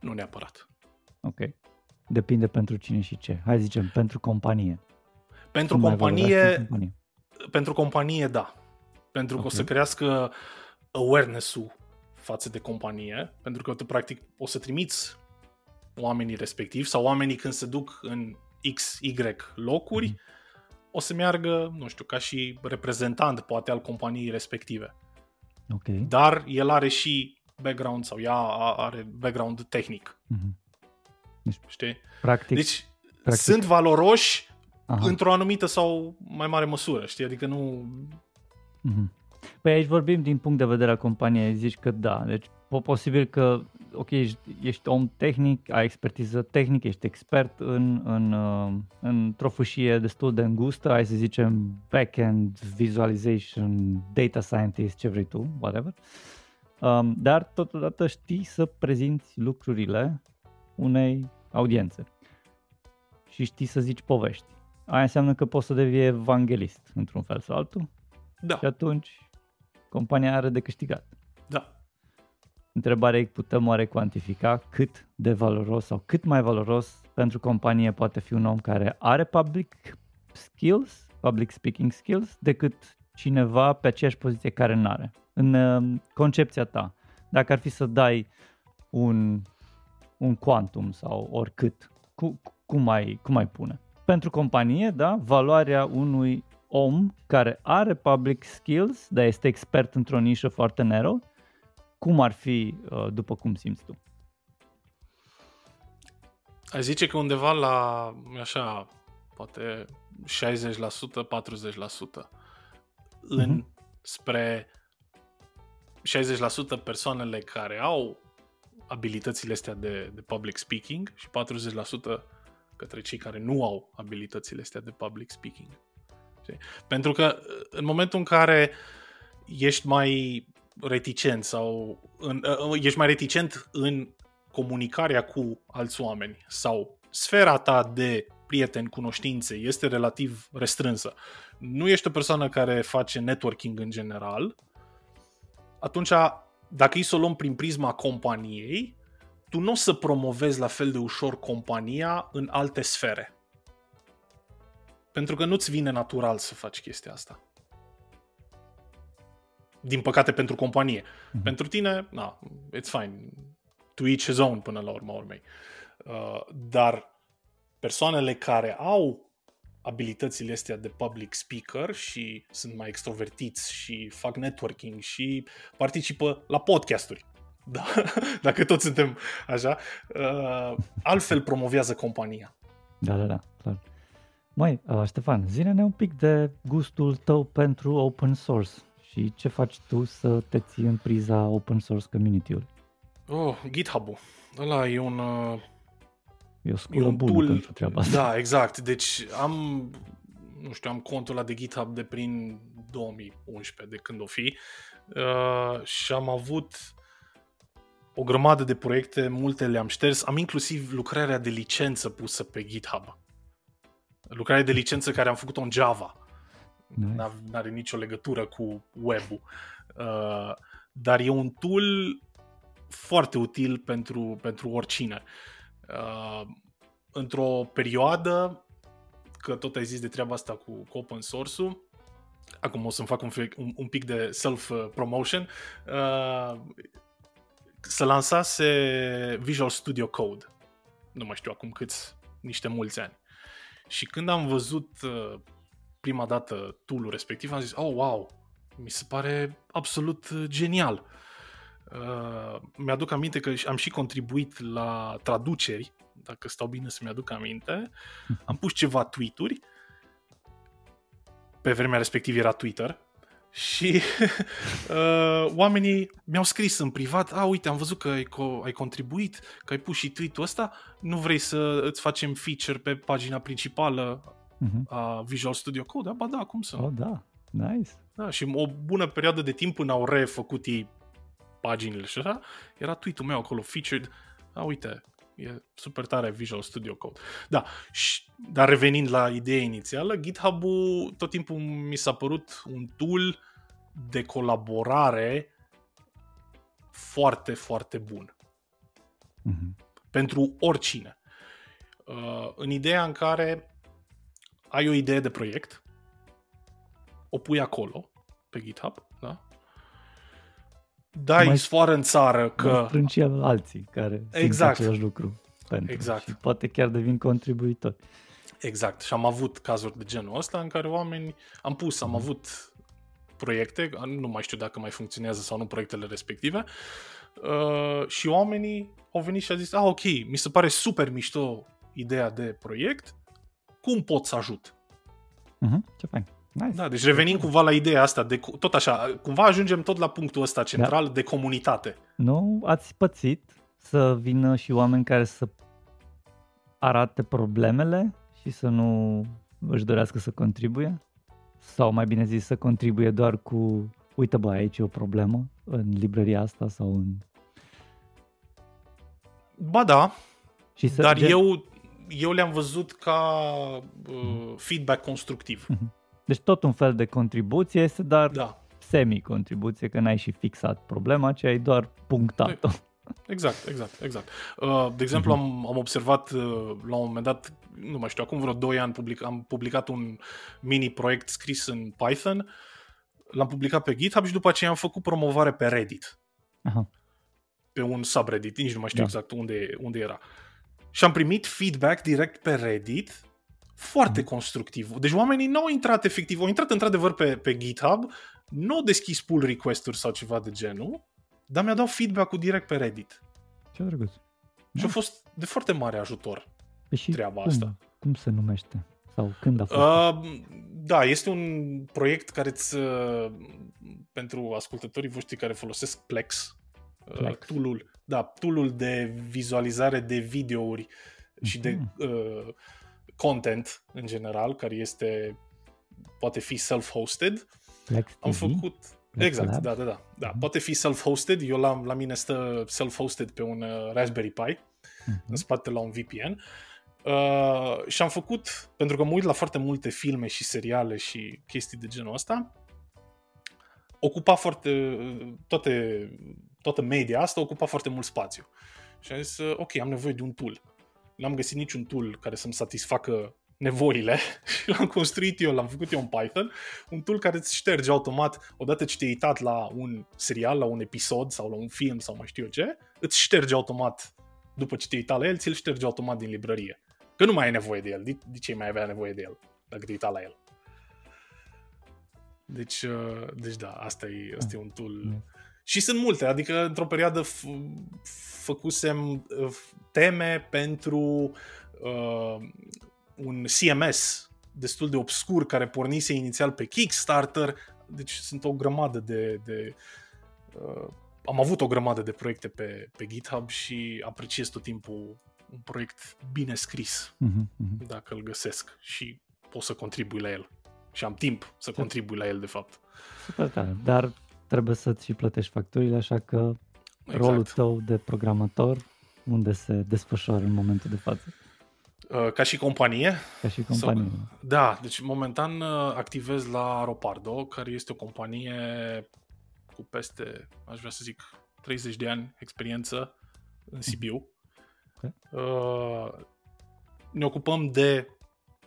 Nu neapărat. Ok. Depinde pentru cine și ce. Hai zicem, pentru companie. Pentru companie, companie, pentru companie, da. Pentru okay. că o să crească awareness-ul față de companie, pentru că tu practic o să trimiți oamenii respectivi sau oamenii când se duc în X, Y locuri, mm-hmm. o să meargă, nu știu, ca și reprezentant poate al companiei respective. Okay. Dar el are și background sau ea are background tehnic. Mm-hmm. Deci, Știi? Practic, deci practic. sunt valoroși Aha. într-o anumită sau mai mare măsură, știi? Adică nu... Mm-hmm. Păi aici vorbim din punct de vedere al companiei, zici că da, deci posibil că, ok, ești, ești om tehnic, ai expertiză tehnică, ești expert în, în, uh, într-o fâșie destul de îngustă, ai să zicem backend, visualization, data scientist, ce vrei tu, whatever, um, dar totodată știi să prezinți lucrurile unei audiențe și știi să zici povești. Aia înseamnă că poți să devii evanghelist într-un fel sau altul. Da. Și atunci compania are de câștigat. Da. Întrebarea e, putem oare cuantifica cât de valoros sau cât mai valoros pentru companie poate fi un om care are public skills, public speaking skills, decât cineva pe aceeași poziție care nu are. În uh, concepția ta, dacă ar fi să dai un, un quantum sau oricât, cu, cum, mai, cum mai pune? Pentru companie, da, valoarea unui om care are public skills, dar este expert într-o nișă foarte narrow, cum ar fi, uh, după cum simți tu? Ai zice că undeva la, așa, poate 60%, 40% în uh-huh. spre 60% persoanele care au abilitățile astea de, de public speaking și 40% către cei care nu au abilitățile astea de public speaking. Pentru că în momentul în care ești mai reticent sau în, uh, ești mai reticent în comunicarea cu alți oameni sau sfera ta de prieteni, cunoștințe este relativ restrânsă, nu ești o persoană care face networking în general, atunci dacă îi să o luăm prin prisma companiei, tu nu o să promovezi la fel de ușor compania în alte sfere. Pentru că nu-ți vine natural să faci chestia asta din păcate pentru companie. Mm-hmm. Pentru tine, na, it's fine. to each his own până la urma urmei. Uh, dar persoanele care au abilitățile astea de public speaker și sunt mai extrovertiți și fac networking și participă la podcasturi. Da, dacă toți suntem așa, uh, altfel promovează compania. Da, da, da, clar. Mai, uh, Ștefan, zine-ne un pic de gustul tău pentru open source și ce faci tu să te ții în priza open source community-ului. Oh, GitHub-ul. Ăla e un... Uh, e o sculă bună tool... pentru treaba asta. Da, exact. Deci am, nu știu, am contul ăla de GitHub de prin 2011, de când o fi, uh, și am avut o grămadă de proiecte, multe le-am șters. Am inclusiv lucrarea de licență pusă pe GitHub. Lucrarea de licență care am făcut-o în Java. Nice. Nu are nicio legătură cu web-ul. Uh, dar e un tool foarte util pentru, pentru oricine. Uh, într-o perioadă, că tot ai zis de treaba asta cu, cu open source-ul, acum o să-mi fac un, un, un pic de self-promotion, uh, să lansase Visual Studio Code. Nu mai știu acum câți, niște mulți ani. Și când am văzut uh, prima dată tool-ul respectiv, am zis, oh, wow, mi se pare absolut uh, genial. Uh, mi-aduc aminte că am și contribuit la traduceri, dacă stau bine să-mi aduc aminte. Am pus ceva tweet-uri. Pe vremea respectivă era Twitter. Și uh, oamenii mi-au scris în privat, a, uite, am văzut că ai, co- ai contribuit, că ai pus și tweet-ul ăsta, nu vrei să îți facem feature pe pagina principală uh-huh. a Visual Studio Code? Ba da, cum să Oh, da, nice. Da, și o bună perioadă de timp până au refăcut ei paginile și așa, era tweet-ul meu acolo, featured, a, uite, e super tare Visual Studio Code. Da, și, dar revenind la ideea inițială, GitHub-ul tot timpul mi s-a părut un tool de colaborare foarte, foarte bun. Mm-hmm. Pentru oricine. Uh, în ideea în care ai o idee de proiect, o pui acolo, pe GitHub, da? Dai mai sfoară în țară că... Strângi alții care exact. simt același lucru pentru exact. și poate chiar devin contribuitori. Exact. Și am avut cazuri de genul ăsta în care oameni... Am pus, am mhm. avut proiecte, nu mai știu dacă mai funcționează sau nu proiectele respective, uh, și oamenii au venit și au zis, ah, ok, mi se pare super mișto ideea de proiect, cum pot să ajut? Uh-huh, ce fain. Nice. Da, deci revenim cumva la ideea asta, de, tot așa, cumva ajungem tot la punctul ăsta central da. de comunitate. Nu ați pățit să vină și oameni care să arate problemele și să nu își dorească să contribuie? Sau mai bine zis să contribuie doar cu uite bă, aici e o problemă în librăria asta sau în... Ba da, și să, dar gen... eu, eu le-am văzut ca uh, feedback constructiv. Mhm. Deci tot un fel de contribuție este, dar da. semi-contribuție, că n-ai și fixat problema, ci ai doar punctat-o. Exact, exact, exact. Uh, de exemplu, mhm. am, am observat uh, la un moment dat, nu mai știu, acum vreo 2 ani public, am publicat un mini-proiect scris în Python, l-am publicat pe GitHub și după aceea am făcut promovare pe Reddit. Aha. Pe un subreddit, nici nu mai știu da. exact unde, unde era. Și am primit feedback direct pe Reddit foarte mm. constructiv. Deci oamenii nu au intrat efectiv, au intrat într-adevăr pe, pe GitHub, nu au deschis pull request-uri sau ceva de genul, dar mi-a dat feedback-ul direct pe Reddit. Ce drăguț. Și a fost de foarte mare ajutor păi și treaba cum, asta. Cum se numește? Sau când a fost? Uh, da, este un proiect care îți, uh, pentru ascultătorii voștri care folosesc Plex, uh, Plex. Uh, tool-ul, da, tool de vizualizare de videouri mm-hmm. și de mhm. uh, content în general, care este poate fi self-hosted. Plex Am făcut Plex Exact, Labs. da, da, da. da. Mm-hmm. Poate fi self-hosted. Eu la, la mine stă self-hosted pe un uh, Raspberry Pi, mm-hmm. în spate la un VPN. Uh, și am făcut, pentru că mă uit la foarte multe filme și seriale și chestii de genul ăsta, ocupa foarte, toate, toată media asta ocupa foarte mult spațiu. Și am zis, uh, ok, am nevoie de un tool n-am găsit niciun tool care să-mi satisfacă nevoile și l-am construit eu, l-am făcut eu în Python, un tool care îți șterge automat, odată ce te-ai uitat la un serial, la un episod sau la un film sau mai știu eu ce, îți șterge automat, după ce te-ai uitat la el, ți-l șterge automat din librărie. Că nu mai ai nevoie de el, de, de ce mai avea nevoie de el, dacă te-ai uitat la el. Deci, uh, deci da, asta e, asta e un tool. Mm. Și sunt multe, adică într-o perioadă f- făcusem uh, teme pentru uh, un CMS destul de obscur care pornise inițial pe Kickstarter, deci sunt o grămadă de... de uh, am avut o grămadă de proiecte pe, pe GitHub și apreciez tot timpul un proiect bine scris, mm-hmm. dacă îl găsesc și pot să contribui la el. Și am timp să contribui la el, de fapt. Super tare, dar trebuie să-ți și plătești facturile, așa că exact. rolul tău de programator, unde se desfășoară în momentul de față? Uh, ca și companie? Ca și companie. Sau, da, deci momentan uh, activez la Ropardo, care este o companie cu peste, aș vrea să zic, 30 de ani experiență în Sibiu. Okay. Uh, ne ocupăm de,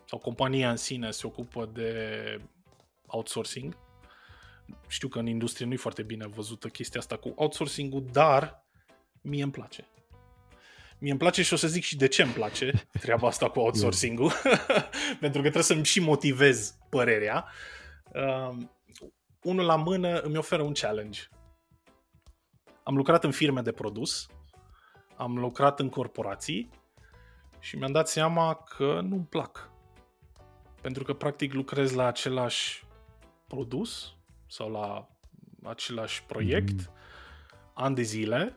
sau compania în sine se ocupă de outsourcing. Știu că în industrie nu e foarte bine văzută chestia asta cu outsourcing-ul, dar mie îmi place. Mie îmi place și o să zic și de ce îmi place treaba asta cu outsourcing-ul, pentru că trebuie să-mi și motivez părerea. Uh, unul la mână îmi oferă un challenge. Am lucrat în firme de produs, am lucrat în corporații și mi-am dat seama că nu-mi plac. Pentru că practic lucrez la același produs sau la același proiect mm. ani de zile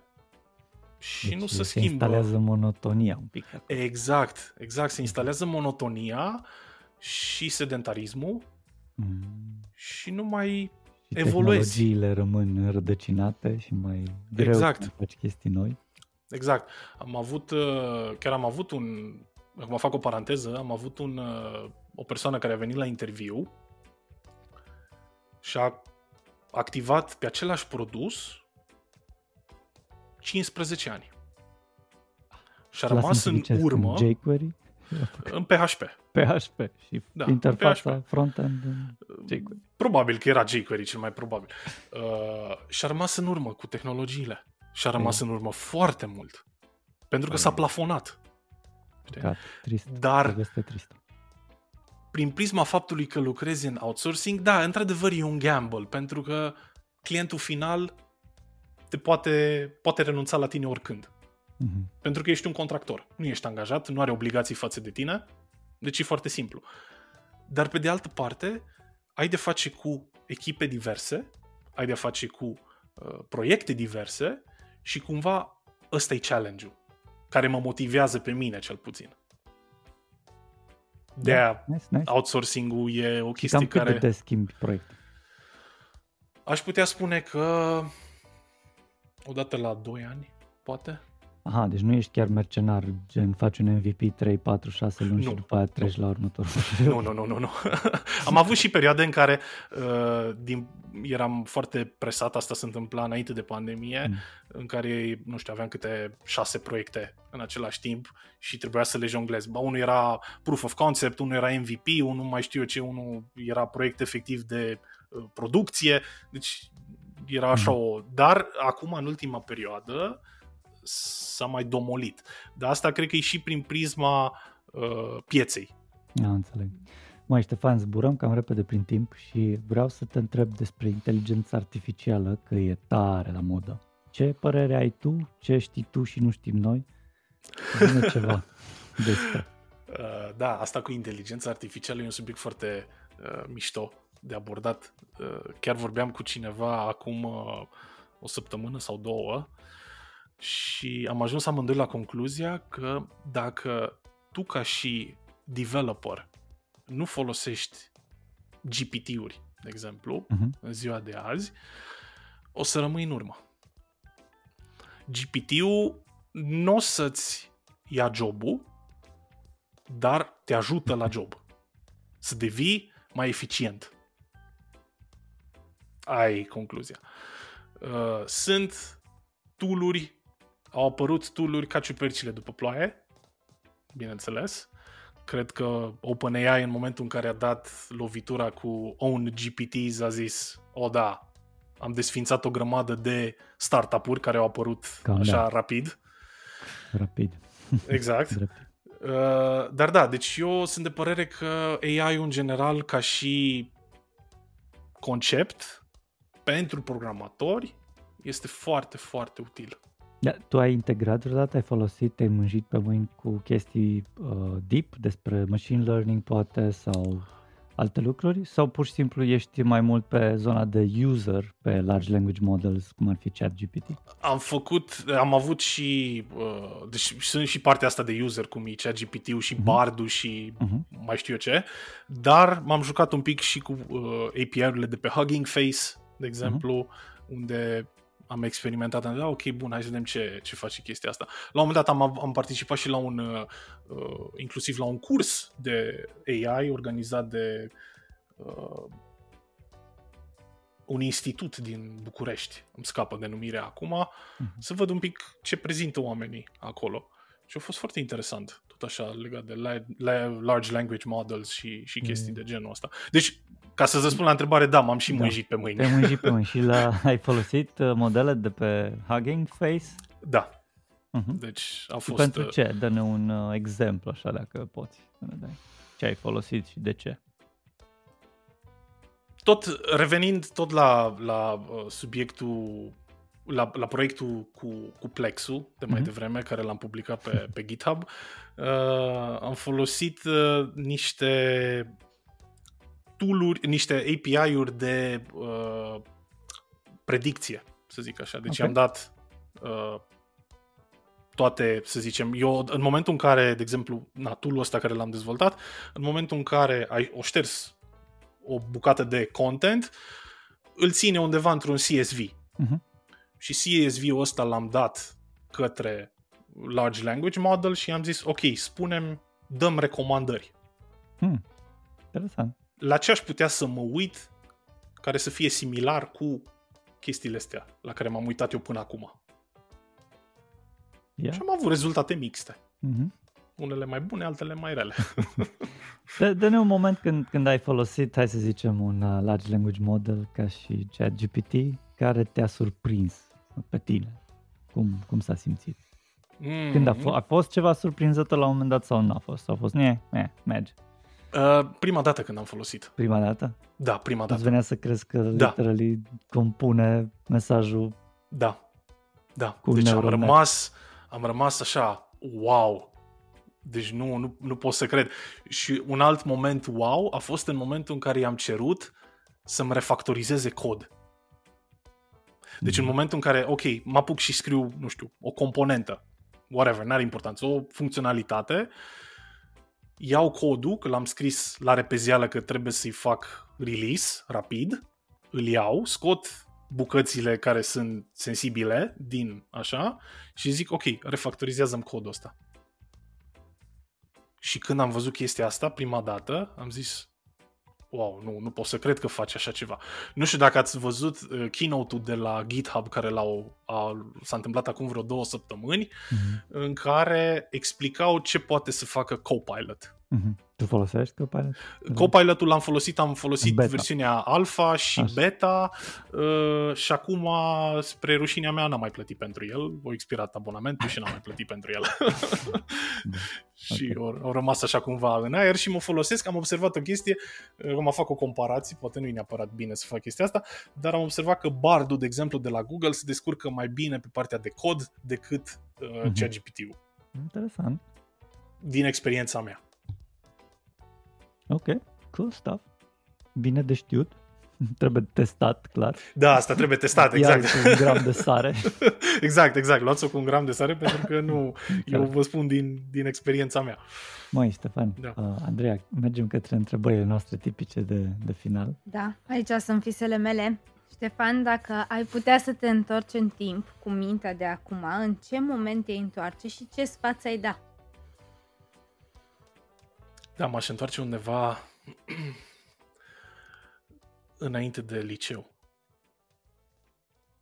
și deci nu se, se schimbă. instalează monotonia un pic. Exact, exact. Se instalează monotonia și sedentarismul mm. și nu mai și evoluezi. tehnologiile rămân rădăcinate și mai greu exact. să faci chestii noi. Exact. Am avut, uh, chiar am avut un, acum fac o paranteză, am avut un, uh, o persoană care a venit la interviu și a activat pe același produs 15 ani. Și a rămas în urmă... În jQuery? În PHP. PHP și da, interfața PHP. front-end în jQuery. Probabil că era jQuery cel mai probabil. Uh, și a rămas în urmă cu tehnologiile. Și a rămas Ei. în urmă foarte mult. Pentru că Ei. s-a plafonat. Cat, trist. Dar este trist. Prin prisma faptului că lucrezi în outsourcing, da, într-adevăr e un gamble, pentru că clientul final te poate, poate renunța la tine oricând. Mm-hmm. Pentru că ești un contractor. Nu ești angajat, nu are obligații față de tine. Deci e foarte simplu. Dar pe de altă parte, ai de face cu echipe diverse, ai de face cu uh, proiecte diverse și cumva ăsta e challenge-ul care mă motivează pe mine cel puțin. De da, nice, nice. outsourcing-ul e o chestie și cam care... cât de te schimbi proiect? Aș putea spune că odată la 2 ani, poate. Aha, deci nu ești chiar mercenar, gen faci un MVP 3, 4, 6 luni nu, și după aia treci nu. la următorul. Nu, nu, nu, nu. nu. Am avut și perioade în care uh, din, eram foarte presat, asta se întâmpla înainte de pandemie, mm. în care, nu știu, aveam câte șase proiecte în același timp și trebuia să le jonglez. Ba, unul era proof of concept, unul era MVP, unul mai știu eu ce, unul era proiect efectiv de uh, producție, deci era așa mm. o... Dar acum, în ultima perioadă, s-a mai domolit. Dar asta cred că e și prin prisma uh, pieței. Da, înțeleg. Mai Ștefan, zburăm cam repede prin timp și vreau să te întreb despre inteligența artificială, că e tare la modă. Ce părere ai tu, ce știi tu și nu știm noi? Spune ceva despre. Uh, da, asta cu inteligența artificială e un subiect foarte uh, mișto de abordat. Uh, chiar vorbeam cu cineva acum uh, o săptămână sau două și am ajuns amândoi la concluzia că dacă tu ca și developer nu folosești GPT-uri, de exemplu, uh-huh. în ziua de azi, o să rămâi în urmă. GPT-ul nu o să-ți ia jobul, dar te ajută la job. Să devii mai eficient. Ai concluzia. Uh, sunt tooluri au apărut tooluri ca ciupercile după ploaie, bineînțeles, cred că OpenAI în momentul în care a dat lovitura cu Own GPTs a zis, o da, am desfințat o grămadă de startup-uri care au apărut Cam așa da. rapid. Rapid. Exact. uh, dar da, deci eu sunt de părere că AI în general ca și concept pentru programatori este foarte, foarte util. Da, tu ai integrat vreodată, ai folosit, te-ai mânjit pe mâini cu chestii uh, deep despre machine learning poate sau alte lucruri sau pur și simplu ești mai mult pe zona de user pe large language models cum ar fi ChatGPT? Am făcut, am avut și uh, deci sunt și partea asta de user cum e ChatGPT-ul și uh-huh. Bard-ul și uh-huh. mai știu eu ce, dar m-am jucat un pic și cu uh, API-urile de pe Hugging Face, de exemplu, uh-huh. unde am experimentat, am zis, da, ok, bun, hai să vedem ce, ce face chestia asta. La un moment dat am, am participat și la un, uh, uh, inclusiv la un curs de AI organizat de uh, un institut din București, îmi scapă denumirea acum, uh-huh. să văd un pic ce prezintă oamenii acolo. Și a fost foarte interesant, tot așa, legat de la, la, large language models și, și chestii mm. de genul ăsta. Deci, ca să răspund la întrebare, da, m-am și da. mânjit pe mâini. Te mânjit pe mâini și la, ai folosit uh, modele de pe Hugging Face? Da. Uh-huh. Deci a fost... Pentru uh, ce? Dă-ne un uh, exemplu așa dacă poți. Ce ai folosit și de ce? Tot revenind tot la, la uh, subiectul la, la proiectul cu, cu Plexul de mai uh-huh. devreme, care l-am publicat pe, pe GitHub, uh, am folosit uh, niște tooluri, niște API-uri de uh, predicție, să zic așa. Deci okay. am dat uh, toate, să zicem, eu în momentul în care, de exemplu, na, tool ăsta care l-am dezvoltat, în momentul în care ai o șters o bucată de content, îl ține undeva într-un CSV. Uh-huh. Și CSV-ul ăsta l-am dat către Large Language Model și am zis, ok, spunem, dăm recomandări. Hmm. Interesant la ce aș putea să mă uit care să fie similar cu chestiile astea la care m-am uitat eu până acum. Yeah. Și am avut rezultate mixte. Mm-hmm. Unele mai bune, altele mai rele. Dă-ne un moment când, când ai folosit, hai să zicem, un uh, large language model ca și ChatGPT, care te-a surprins pe tine. Cum, cum s-a simțit? Mm-hmm. Când a, f- a fost ceva surprinzător la un moment dat sau nu a fost? A fost, ne, ne, merge. Uh, prima dată când am folosit. Prima dată? Da, prima dată. Îți venea să crezi că da. literally compune mesajul Da, da. Cu deci am rămas, am rămas așa, wow, deci nu, nu, nu pot să cred. Și un alt moment wow a fost în momentul în care i-am cerut să-mi refactorizeze cod. Deci mm. în momentul în care, ok, mă apuc și scriu, nu știu, o componentă, whatever, n-are importanță, o funcționalitate, iau codul, că l-am scris la repezială că trebuie să-i fac release rapid, îl iau, scot bucățile care sunt sensibile din așa și zic ok, refactorizează-mi codul ăsta. Și când am văzut chestia asta prima dată, am zis wow, nu, nu pot să cred că faci așa ceva. Nu știu dacă ați văzut uh, keynote-ul de la GitHub care l-au, a, s-a întâmplat acum vreo două săptămâni, mm-hmm. în care explicau ce poate să facă Copilot. Mm-hmm. Tu folosești Copilot? Copilot-ul l-am folosit, am folosit beta. versiunea alfa și Așa. beta uh, și acum, spre rușinea mea, n-am mai plătit pentru el. O expirat abonamentul și n-am mai plătit pentru el. Da. și okay. au, au rămas așa cumva în aer și mă folosesc. Am observat o chestie, mă fac o comparație, poate nu e neapărat bine să fac chestia asta, dar am observat că Bardul, de exemplu, de la Google se descurcă mai bine pe partea de cod decât uh, mm-hmm. ChatGPT-ul. Interesant. Din experiența mea. Ok, cool stuff. Bine de știut. Trebuie testat, clar. Da, asta trebuie testat, exact. Iar cu un gram de sare. exact, exact. Luați-o cu un gram de sare pentru că nu, eu vă spun din, din experiența mea. Măi, Ștefan, da. uh, Andreea, mergem către întrebările noastre tipice de, de final. Da, aici sunt fisele mele. Ștefan, dacă ai putea să te întorci în timp cu mintea de acum, în ce moment te întoarce și ce sfat ai da? Da, m-aș întoarce undeva înainte de liceu.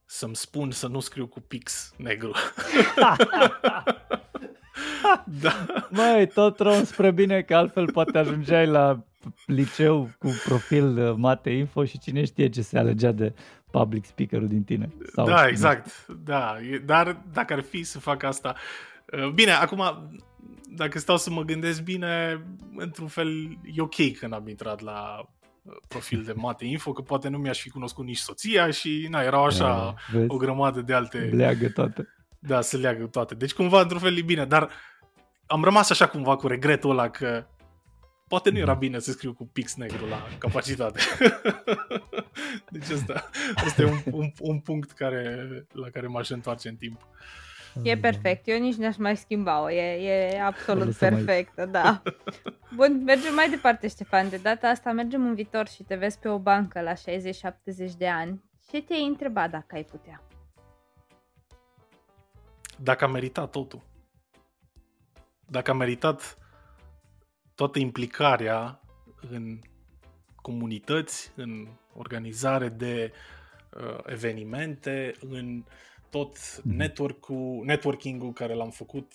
Să-mi spun să nu scriu cu pix negru. da. Măi, tot rom spre bine că altfel poate ajungeai la liceu cu profil uh, mate info și cine știe ce se alegea de public speakerul din tine. Sau da, exact. Da, dar dacă ar fi să fac asta... Uh, bine, acum, dacă stau să mă gândesc bine, într-un fel e ok când am intrat la uh, profil de Mate Info, că poate nu mi-aș fi cunoscut nici soția și na, erau așa da, o grămadă de alte... Leagă toate. Da, se leagă toate. Deci cumva într-un fel e bine, dar am rămas așa cumva cu regretul ăla că poate nu era bine să scriu cu pix negru la capacitate. deci asta, asta e un, un, un punct care, la care m-aș întoarce în timp. E perfect, eu nici n-aș mai schimba-o, e, e absolut perfectă, mai... da. Bun, mergem mai departe, Ștefan, de data asta mergem în viitor și te vezi pe o bancă la 60-70 de ani. Ce te-ai întrebat dacă ai putea? Dacă a meritat totul. Dacă a meritat toată implicarea în comunități, în organizare de uh, evenimente, în tot mhm. network-ul, networking-ul care l-am făcut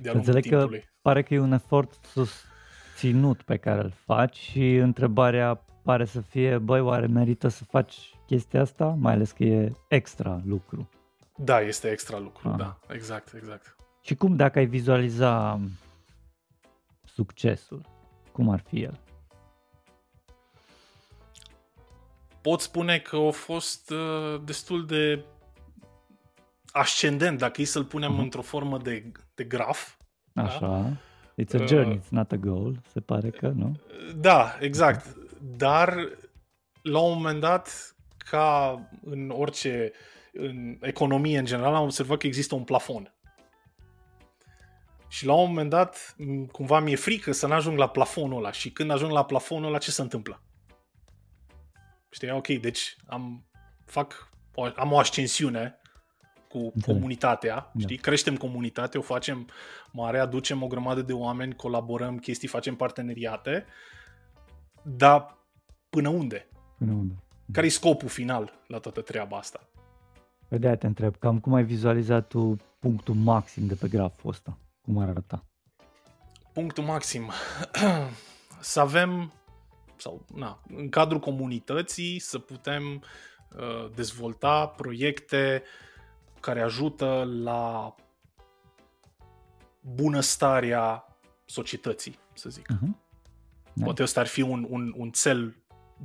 de-a lungul Înțeleg timpului. că pare că e un efort susținut pe care îl faci și întrebarea pare să fie, băi, oare merită să faci chestia asta? Mai ales că e extra lucru. Da, este extra lucru, ah. da, exact, exact. Și cum dacă ai vizualiza succesul, cum ar fi el? Pot spune că a fost uh, destul de ascendent, dacă e să-l punem uh-huh. într-o formă de, de graf. Da? Așa. Da? It's a journey, uh, it's not a goal, se pare că, nu? Da, exact. Dar, la un moment dat, ca în orice în economie în general, am observat că există un plafon. Și la un moment dat, cumva mi-e frică să n-ajung la plafonul ăla. Și când ajung la plafonul ăla, ce se întâmplă? Știi, ok, deci am, fac, am o ascensiune cu Înțeleg. comunitatea, da. știi? Creștem comunitatea, o facem mare, aducem o grămadă de oameni, colaborăm chestii, facem parteneriate, dar până unde? Până unde? Care e scopul final la toată treaba asta? Pe de te întreb, cam cum ai vizualizat tu punctul maxim de pe graful ăsta? Cum ar arăta? Punctul maxim. să avem, sau na, în cadrul comunității, să putem uh, dezvolta proiecte care ajută la bunăstarea societății, să zic. Uh-huh. Poate ăsta ar fi un, un, un cel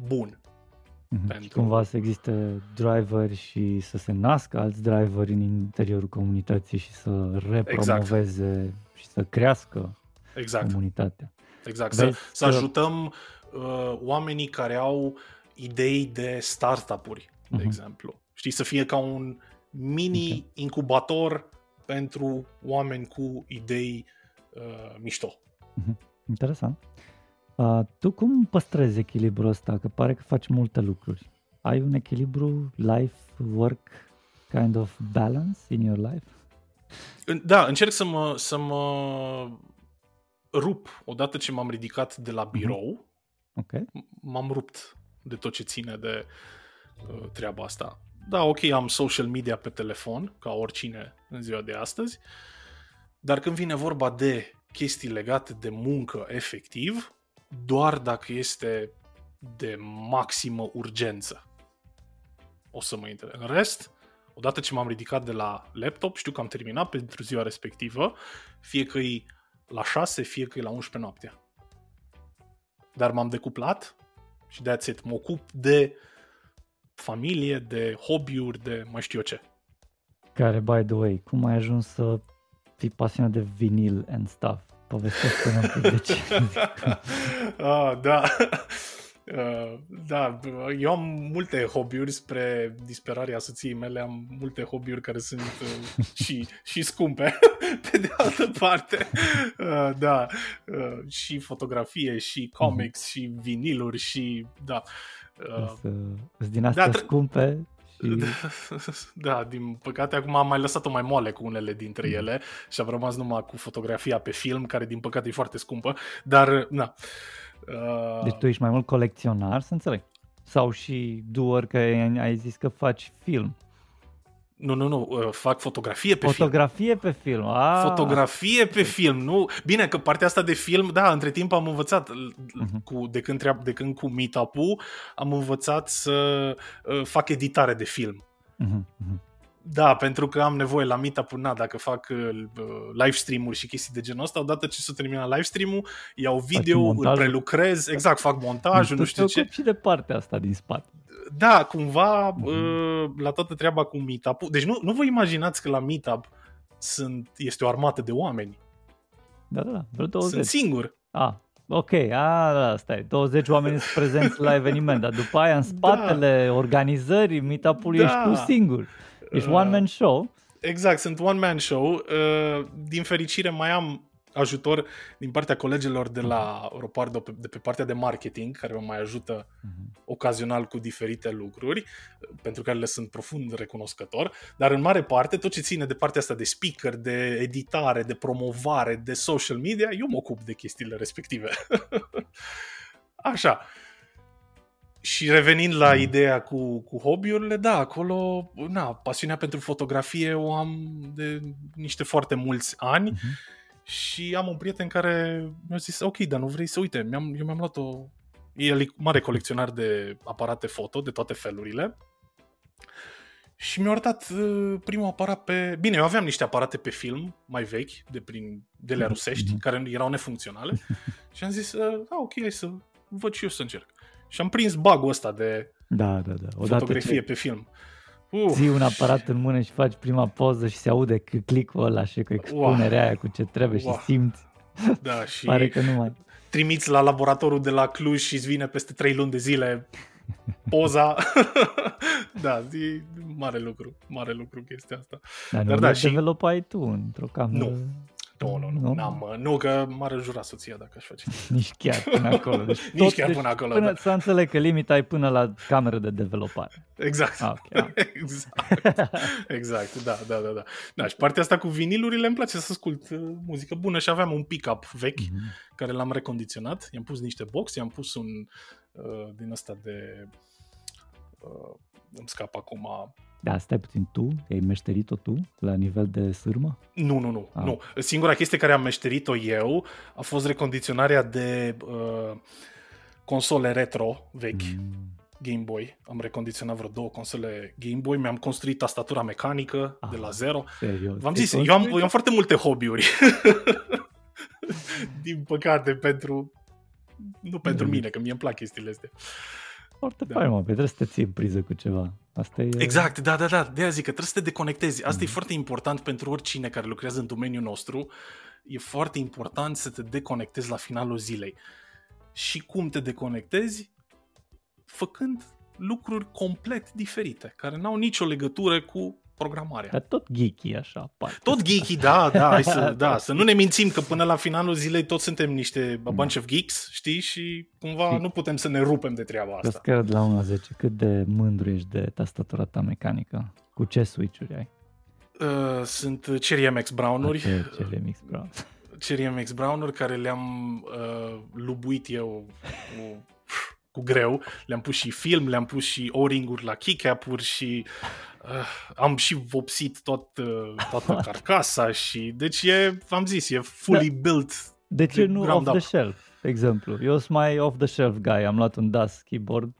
bun. Uh-huh. Pentru... Și cumva să existe driveri și să se nască alți driveri în interiorul comunității și să repromoveze exact. și să crească exact. comunitatea. Exact, Vezi să, să ajutăm uh, oamenii care au idei de startup-uri, de uh-huh. exemplu. Știi, să fie ca un mini okay. incubator pentru oameni cu idei uh, mișto. Uh-huh. Interesant. Uh, tu cum păstrezi echilibrul ăsta? Că pare că faci multe lucruri. Ai un echilibru life-work kind of balance in your life? Da, încerc să mă, să mă rup odată ce m-am ridicat de la mhm. birou. Uh-huh. Okay. M-am rupt de tot ce ține de uh, treaba asta. Da, ok, am social media pe telefon, ca oricine în ziua de astăzi, dar când vine vorba de chestii legate de muncă efectiv, doar dacă este de maximă urgență. O să mă intre. În rest, odată ce m-am ridicat de la laptop, știu că am terminat pentru ziua respectivă, fie că e la 6, fie că e la 11 noaptea. Dar m-am decuplat și de it. Mă ocup de familie, de hobby-uri, de mai știu eu ce. Care, by the way, cum ai ajuns să fii pasionat de vinil and stuff? povestește un pic de ce. ah, da. Uh, da, eu am multe hobby-uri spre disperarea soției mele, am multe hobby-uri care sunt uh, și, și scumpe, pe de altă parte. Uh, da, uh, și fotografie, și comics, mm-hmm. și viniluri, și da. Uh, din astea da, scumpe Da, din păcate acum am mai lăsat-o mai moale cu unele dintre mm. ele și am rămas numai cu fotografia pe film, care din păcate e foarte scumpă, dar na. Uh... Deci tu ești mai mult colecționar, să înțeleg? Sau și doer că ai zis că faci film? Nu, nu, nu, uh, fac fotografie pe fotografie film. pe film. Ah. Fotografie pe film, nu. Bine, că partea asta de film, da, între timp am învățat uh-huh. cu, de, când treab, de când cu meetup am învățat să uh, fac editare de film. Uh-huh. Da, pentru că am nevoie la meetup na, dacă fac uh, live stream-uri și chestii de genul ăsta, odată ce s-a terminat live stream-ul, iau video, îl prelucrez, exact, fac montajul, nu știu ce. și de partea asta din spate da, cumva mm-hmm. la toată treaba cu meetup Deci nu, nu vă imaginați că la meetup sunt, este o armată de oameni. Da, da, da, vreo 20. Sunt singur. Ah, ok, a, da, stai, 20 oameni sunt prezenți la eveniment, dar după aia în da. spatele da. organizării meetup-ului da. ești tu singur. Ești uh, one-man show. Exact, sunt one-man show. Uh, din fericire mai am ajutor din partea colegilor de la Ropardo de pe partea de marketing, care mă mai ajută uh-huh. ocazional cu diferite lucruri, pentru care le sunt profund recunoscător, dar în mare parte tot ce ține de partea asta de speaker, de editare, de promovare, de social media, eu mă ocup de chestiile respective. Așa. Și revenind la ideea cu, cu hobby-urile, da, acolo, na, pasiunea pentru fotografie o am de niște foarte mulți ani. Uh-huh și am un prieten care mi-a zis, ok, dar nu vrei să uite, mi-am, eu mi-am luat o... El e mare colecționar de aparate foto, de toate felurile. Și mi-a arătat uh, primul aparat pe... Bine, eu aveam niște aparate pe film, mai vechi, de prin de la rusești, mm-hmm. care erau nefuncționale. și am zis, uh, ah, ok, hai să văd și eu să încerc. Și am prins bagul ăsta de da, da, da. Odată fotografie ce... pe film. Uh. Ții un aparat în mână și faci prima poză și se aude click-ul ăla și cu expunerea wow. aia cu ce trebuie wow. și simți. Da, și Pare că nu mai... trimiți la laboratorul de la Cluj și îți vine peste 3 luni de zile poza. da, e mare lucru, mare lucru chestia asta. Dar, Dar nu da, și... developai tu într-o cameră. Nu, nu, nu, nu, n-am, nu că m-ar înjura soția dacă aș face. Nici chiar până acolo. Deci Nici tot, chiar deci până acolo. Până da. să înțeleg că limita e până la cameră de developare. Exact. Ah, okay, ah. exact. exact, da, da, da, da. Da, și partea asta cu vinilurile îmi place să ascult uh, muzică bună și aveam un pick-up vechi mm-hmm. care l-am recondiționat. I-am pus niște box, i-am pus un uh, din ăsta de uh, îmi scap acum da, stai puțin, tu ai meșterit-o tu la nivel de sârmă? Nu, nu, nu, ah. nu. Singura chestie care am meșterit-o eu a fost recondiționarea de uh, console retro vechi. Mm. Game Boy. Am recondiționat vreo două console Game Boy, mi-am construit tastatura mecanică ah, de la zero. Serios? V-am zis, eu am, eu am foarte multe hobby-uri. Din păcate, pentru... Nu pentru mm. mine, că mie îmi plac chestiile astea. Foarte da. fain, mă, trebuie să te ții în priză cu ceva. Asta e... Exact, da, da, da. De aia zic că trebuie să te deconectezi. Asta mm. e foarte important pentru oricine care lucrează în domeniul nostru. E foarte important să te deconectezi la finalul zilei. Și cum te deconectezi? Făcând lucruri complet diferite, care n-au nicio legătură cu programarea. Dar tot geeky așa. Parte. Tot geeky, da, da, hai să, da, să nu ne mințim că până la finalul zilei toți suntem niște a bunch of geeks, știi, și cumva și nu putem să ne rupem de treaba asta. Că de la 1 la 10, cât de mândru ești de tastatura ta mecanică? Cu ce switch-uri ai? Uh, sunt Cherry MX Brown-uri. Okay, Cherry MX Brown. Cherry MX Brown-uri care le-am uh, lubuit eu cu cu greu. Le-am pus și film, le-am pus și o-ringuri la keycap-uri și uh, am și vopsit tot, uh, toată carcasa și deci e, am zis, e fully da. built. De ce nu off the shelf, exemplu? Eu sunt mai off the shelf guy, am luat un DAS keyboard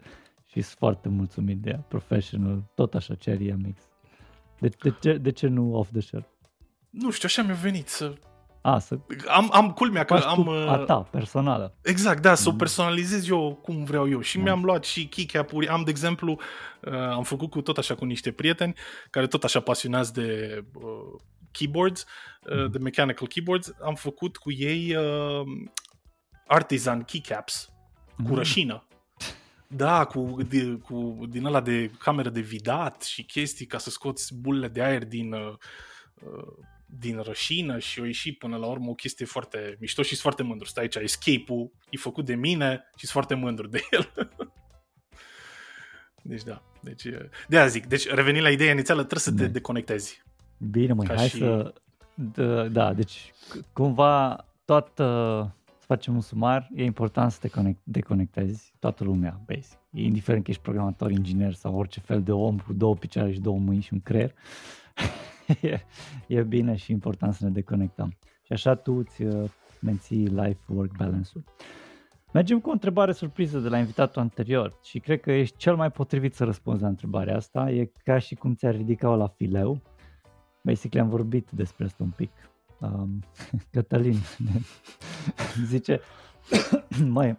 și sunt foarte mulțumit de ea, professional, tot așa, Cherry MX. De, de, ce, de ce nu off the shelf? Nu știu, așa mi-a venit să a, să am, am culmea că am... A uh, ta, personală. Exact, da, să o mm. personalizez eu cum vreau eu. Și mm. mi-am luat și keycap-uri. Am, de exemplu, uh, am făcut cu tot așa cu niște prieteni care tot așa pasionați de uh, keyboards, uh, mm. de mechanical keyboards. Am făcut cu ei uh, artisan keycaps mm. cu rășină. Da, cu, de, cu din ăla de cameră de vidat și chestii ca să scoți bulele de aer din uh, uh din rășină și o ieși până la urmă o chestie foarte mișto și sunt foarte mândru. Stai aici, escape-ul e făcut de mine și sunt foarte mândru de el. deci da, deci, de aia zic, deci revenind la ideea inițială, trebuie să te deconectezi. Bine, măi, hai și... să... Da, da, deci cumva toată să facem un sumar, e important să te conect, deconectezi toată lumea, basic. E indiferent că ești programator, inginer sau orice fel de om cu două picioare și două mâini și un creier. e, e bine și important să ne deconectăm. Și așa tu îți uh, menții life-work balance-ul. Mergem cu o întrebare surpriză de la invitatul anterior și cred că ești cel mai potrivit să răspunzi la întrebarea asta. E ca și cum ți-ar ridica-o la fileu. Basically am vorbit despre asta un pic. Um, Cătălin zice, mai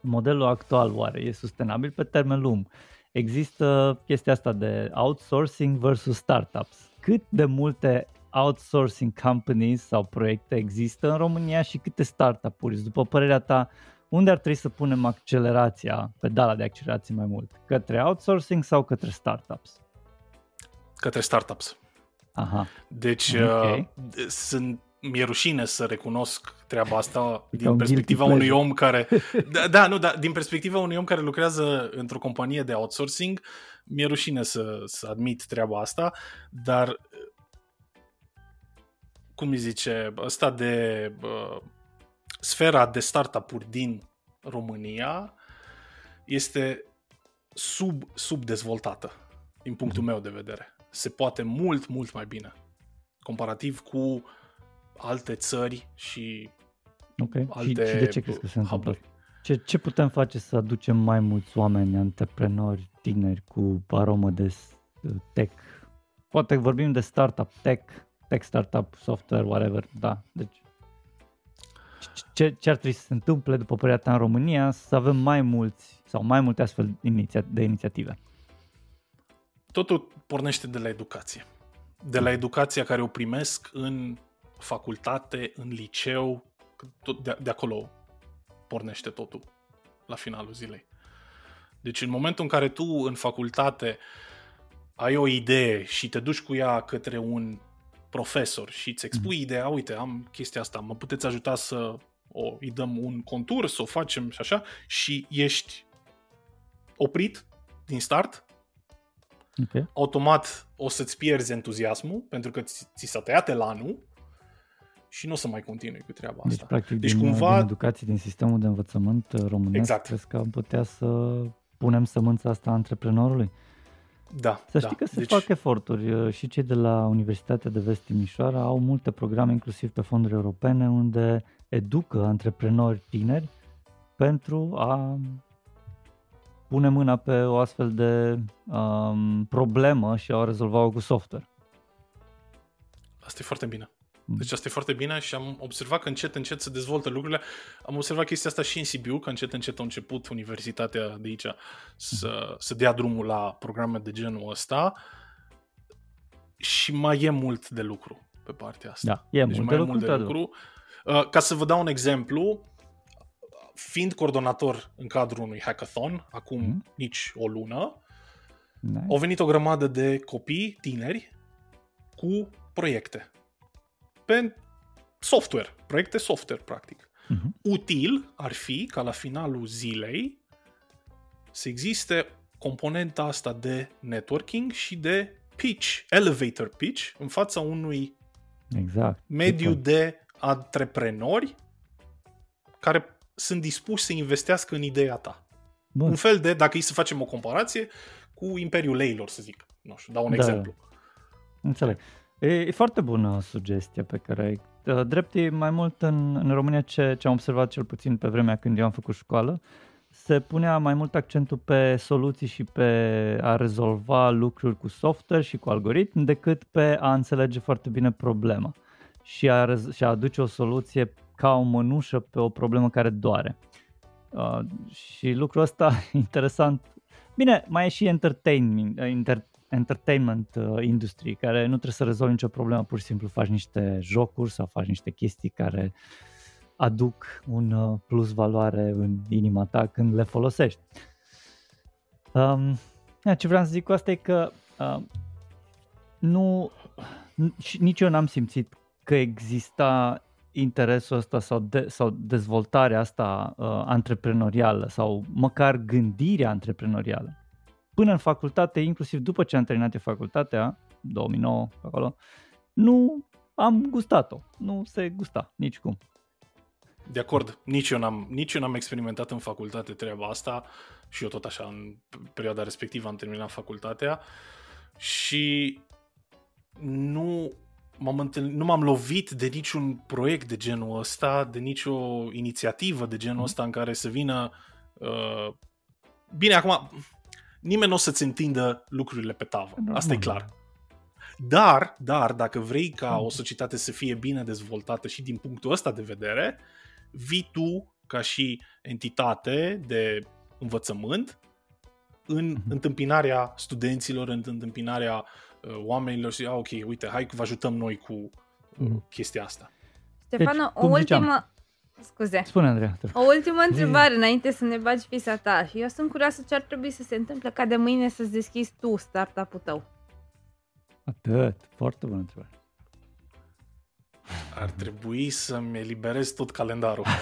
modelul actual oare e sustenabil pe termen lung? Există chestia asta de outsourcing versus startups. Cât de multe outsourcing companies sau proiecte există în România și câte startup-uri? După părerea ta, unde ar trebui să punem accelerația, pedala de accelerație mai mult? Către outsourcing sau către startups? Către startups. Aha. Deci okay. uh, sunt mi-e rușine să recunosc treaba asta e din perspectiva unui om care da, da, nu, da, din perspectiva unui om care lucrează într-o companie de outsourcing, mi-e rușine să, să admit treaba asta, dar cum îi zice, ăsta de uh, sfera de startup-uri din România este sub, subdezvoltată, din punctul mhm. meu de vedere. Se poate mult, mult mai bine, comparativ cu alte țări și okay. alte și, și de ce crezi că se întâmplă? Ce, ce putem face să aducem mai mulți oameni, antreprenori, tineri cu aromă de tech? Poate vorbim de startup, tech, tech startup, software, whatever, da. Deci ce, ce ar trebui să se întâmple, după părerea ta, în România, să avem mai mulți sau mai multe astfel de inițiative? Totul pornește de la educație. De la educația care o primesc în facultate, în liceu, tot de, de acolo pornește totul la finalul zilei. Deci în momentul în care tu în facultate ai o idee și te duci cu ea către un profesor și îți expui mm. ideea, uite, am chestia asta, mă puteți ajuta să o, îi dăm un contur, să o facem și așa, și ești oprit din start, okay. automat o să-ți pierzi entuziasmul, pentru că ți, ți s-a tăiat elanul și nu o să mai continui cu treaba deci, asta. Deci, practic, deci, din, cumva... din educație, din sistemul de învățământ românesc, exact. crezi că am putea să punem sămânța asta antreprenorului? Da, Să da. știi că se deci... fac eforturi și cei de la Universitatea de Vest Timișoara au multe programe, inclusiv pe fonduri europene, unde educă antreprenori tineri pentru a pune mâna pe o astfel de um, problemă și a o rezolva cu software. Asta e foarte bine. Mm. Deci asta e foarte bine și am observat că încet, încet se dezvoltă lucrurile. Am observat chestia asta și în Sibiu, că încet, încet a început universitatea de aici să, să dea drumul la programe de genul ăsta și mai e mult de lucru pe partea asta. Da, e deci mult, mai de, mult de lucru. Uh, ca să vă dau un exemplu, fiind coordonator în cadrul unui hackathon, acum mm. nici o lună, nice. au venit o grămadă de copii tineri cu proiecte pe software, proiecte software, practic. Uh-huh. Util ar fi ca la finalul zilei să existe componenta asta de networking și de pitch, elevator pitch, în fața unui exact. mediu de antreprenori care sunt dispuși să investească în ideea ta. Bun. Un fel de, dacă e să facem o comparație, cu Imperiul Leilor, să zic. Nu știu, dau un da, exemplu. Înțeleg. E, e foarte bună sugestia pe care ai. Uh, drept e mai mult în, în România ce, ce am observat cel puțin pe vremea când eu am făcut școală, se punea mai mult accentul pe soluții și pe a rezolva lucruri cu software și cu algoritm decât pe a înțelege foarte bine problema și a, și a aduce o soluție ca o mănușă pe o problemă care doare. Uh, și lucrul ăsta interesant. Bine, mai e și entertainment, inter, entertainment uh, industry, care nu trebuie să rezolvi nicio problemă, pur și simplu faci niște jocuri sau faci niște chestii care aduc un uh, plus valoare în inima ta când le folosești. Um, ce vreau să zic cu asta e că uh, nu, nici eu n-am simțit că exista interesul ăsta sau, de, sau dezvoltarea asta uh, antreprenorială sau măcar gândirea antreprenorială până în facultate, inclusiv după ce am terminat eu facultatea, 2009 acolo, nu am gustat-o. Nu se gusta, nici cum. de acord. Nici eu, n-am, nici eu n-am experimentat în facultate treaba asta și eu tot așa, în perioada respectivă am terminat facultatea și nu m-am întâlnit, nu m-am lovit de niciun proiect de genul ăsta, de nicio inițiativă de genul ăsta în care să vină uh, bine, acum nimeni nu o să-ți întindă lucrurile pe tavă. Asta e clar. Dar, dar, dacă vrei ca o societate să fie bine dezvoltată și din punctul ăsta de vedere, vii tu ca și entitate de învățământ în uh-huh. întâmpinarea studenților, în întâmpinarea uh, oamenilor și, ah, ok, uite, hai că vă ajutăm noi cu uh, uh-huh. chestia asta. Stefano, deci, o ultimă... Ziceam, Scuze. Spune, Andreea. O ultimă întrebare înainte să ne bagi fisa ta. Și eu sunt curioasă ce ar trebui să se întâmple ca de mâine să-ți deschizi tu startup-ul tău. Atât. Foarte bună întrebare. Ar trebui să-mi eliberez tot calendarul.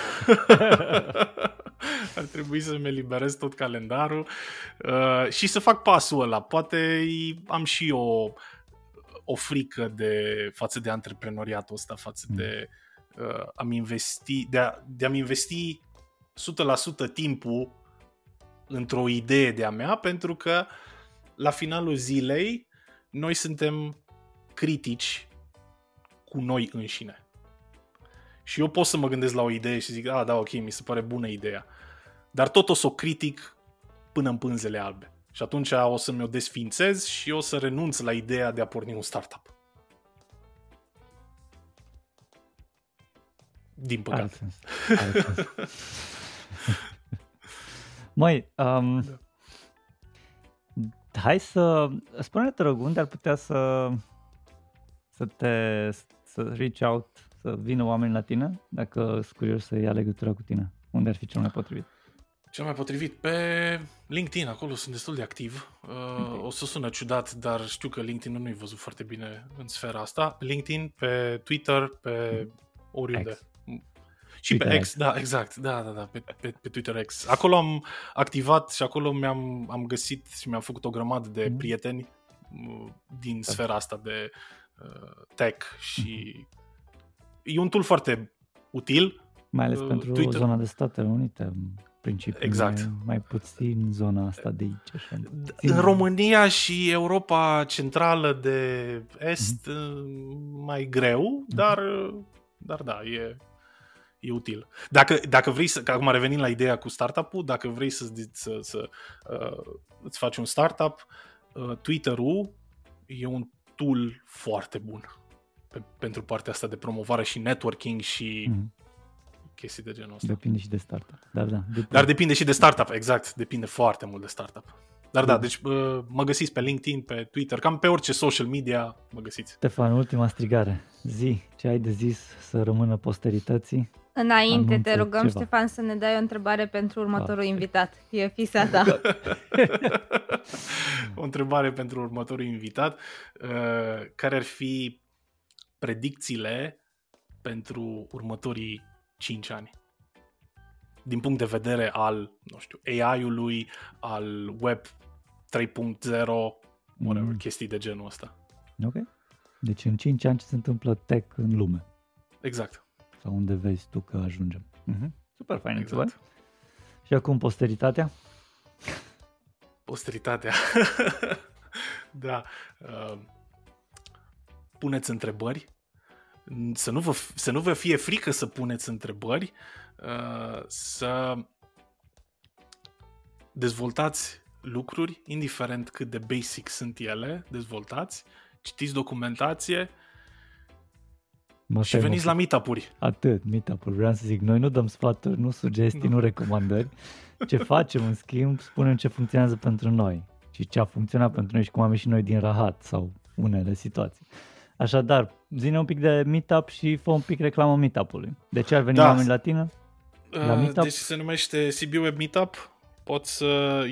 Ar trebui să-mi eliberez tot calendarul uh, și să fac pasul ăla. Poate am și o, o frică de față de antreprenoriatul ăsta, față mm. de uh, am investi, de, a, de a-mi investi 100% timpul într-o idee de-a mea, pentru că la finalul zilei noi suntem critici cu noi înșine. Și eu pot să mă gândesc la o idee și zic, a, da, ok, mi se pare bună ideea. Dar tot o să o critic până în pânzele albe. Și atunci o să mi-o desfințez și o să renunț la ideea de a porni un startup. Din păcate. Măi, um, da. hai să... Spune-te, rog, unde ar putea să, să te să reach out, să vină oameni la tine, dacă sunt curios să ia legătura cu tine? Unde ar fi cel mai potrivit? Cel mai potrivit pe LinkedIn, acolo sunt destul de activ. Uh, okay. O să sună ciudat, dar știu că LinkedIn nu-i văzut foarte bine în sfera asta. LinkedIn, pe Twitter, pe mm. oriunde. X. Și Twitter pe X, X, da, exact, da, da, da, pe, pe, pe Twitter X. Acolo am activat și acolo mi-am am găsit și mi-am făcut o grămadă de mm. prieteni uh, din da. sfera asta de uh, tech și mm. e un tool foarte util. Mai ales uh, pentru Twitter. zona de Statele Unite, principiu. Exact. Mai, mai puțin zona asta de aici. Așa, în România și Europa Centrală de Est mm-hmm. mai greu, mm-hmm. dar, dar da, e, e util. Dacă, dacă vrei să, că acum revenim la ideea cu startup-ul, dacă vrei să, să, să uh, îți faci un startup, uh, Twitter-ul e un tool foarte bun pe, pentru partea asta de promovare și networking și mm-hmm. chestii de genul ăsta. Depinde și de startup. Dar, da, depinde. Dar depinde și de startup, exact. Depinde foarte mult de startup. Dar da, da deci uh, mă găsiți pe LinkedIn, pe Twitter, cam pe orice social media mă găsiți. Stefan, ultima strigare. Zi, ce ai de zis să rămână posterității? Înainte, Anunță te rugăm, ceva. Ștefan, să ne dai o întrebare pentru următorul ah. invitat. E fisa ta. o întrebare pentru următorul invitat. Uh, care ar fi predicțiile pentru următorii 5 ani? Din punct de vedere al, nu știu, AI-ului, al Web 3.0, whatever, mm. chestii de genul ăsta. Ok. Deci în 5 ani ce se întâmplă tech în lume. Exact sau unde vezi tu că ajungem. Uh-huh. Super fain, exact. Și acum posteritatea? Posteritatea. da. Uh, puneți întrebări. Să nu, vă, să nu vă fie frică să puneți întrebări. Uh, să dezvoltați lucruri, indiferent cât de basic sunt ele, dezvoltați, citiți documentație, Mă și veniți la meetup-uri. Atât, meetup-uri. Vreau să zic, noi nu dăm sfaturi, nu sugestii, nu, nu recomandări. Ce facem, în schimb, spunem ce funcționează pentru noi și ce a funcționat pentru noi și cum am ieșit noi din rahat sau unele situații. Așadar, zine un pic de meetup și fă un pic reclamă meetup-ului. De ce ar veni da. oameni la tine? La uh, meetup? Deci se numește CB Web Meetup. Pot să,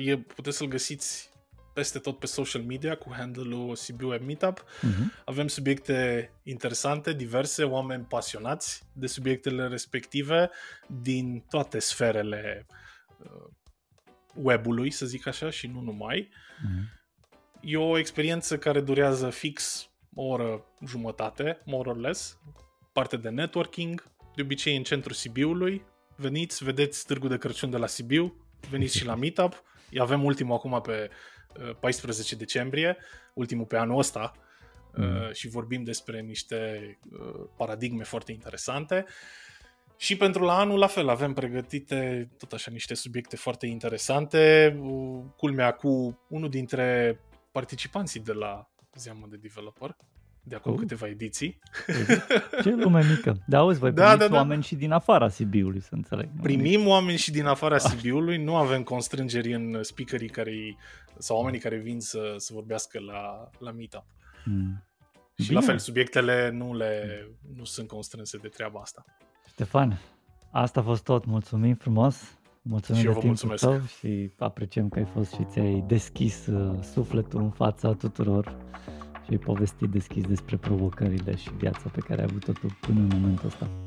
e, puteți să-l găsiți peste tot pe social media cu handle-ul Sibiu Web Meetup. Uh-huh. Avem subiecte interesante, diverse, oameni pasionați de subiectele respective din toate sferele uh, webului, să zic așa, și nu numai. Uh-huh. E o experiență care durează fix o oră jumătate, more or less, parte de networking, de obicei în centrul Sibiului. Veniți, vedeți Târgul de Crăciun de la Sibiu, veniți și la Meetup. Avem ultimul acum pe 14 uh, decembrie, ultimul pe anul ăsta, mm. Uh, și vorbim despre niște uh, paradigme foarte interesante. Și pentru la anul, la fel, avem pregătite tot așa niște subiecte foarte interesante, culmea cu unul dintre participanții de la Zeamă de Developer, de acum uh. câteva ediții. Ce lume mică. Da, auzi, voi da, primiți da, da. oameni și din afara Sibiului, să înțeleg. Primim nu? oameni și din afara Sibiului, nu avem constrângeri în speakerii care sau oamenii care vin să, să vorbească la, la meetup. Hmm. Și Bine. la fel, subiectele nu, le, nu sunt constrânse de treaba asta. Ștefan, asta a fost tot. Mulțumim frumos. Mulțumim și de timpul mulțumesc. tău și apreciem că ai fost și ți-ai deschis uh, sufletul în fața tuturor și ai povestit deschis despre provocările și viața pe care ai avut-o tu până în momentul ăsta.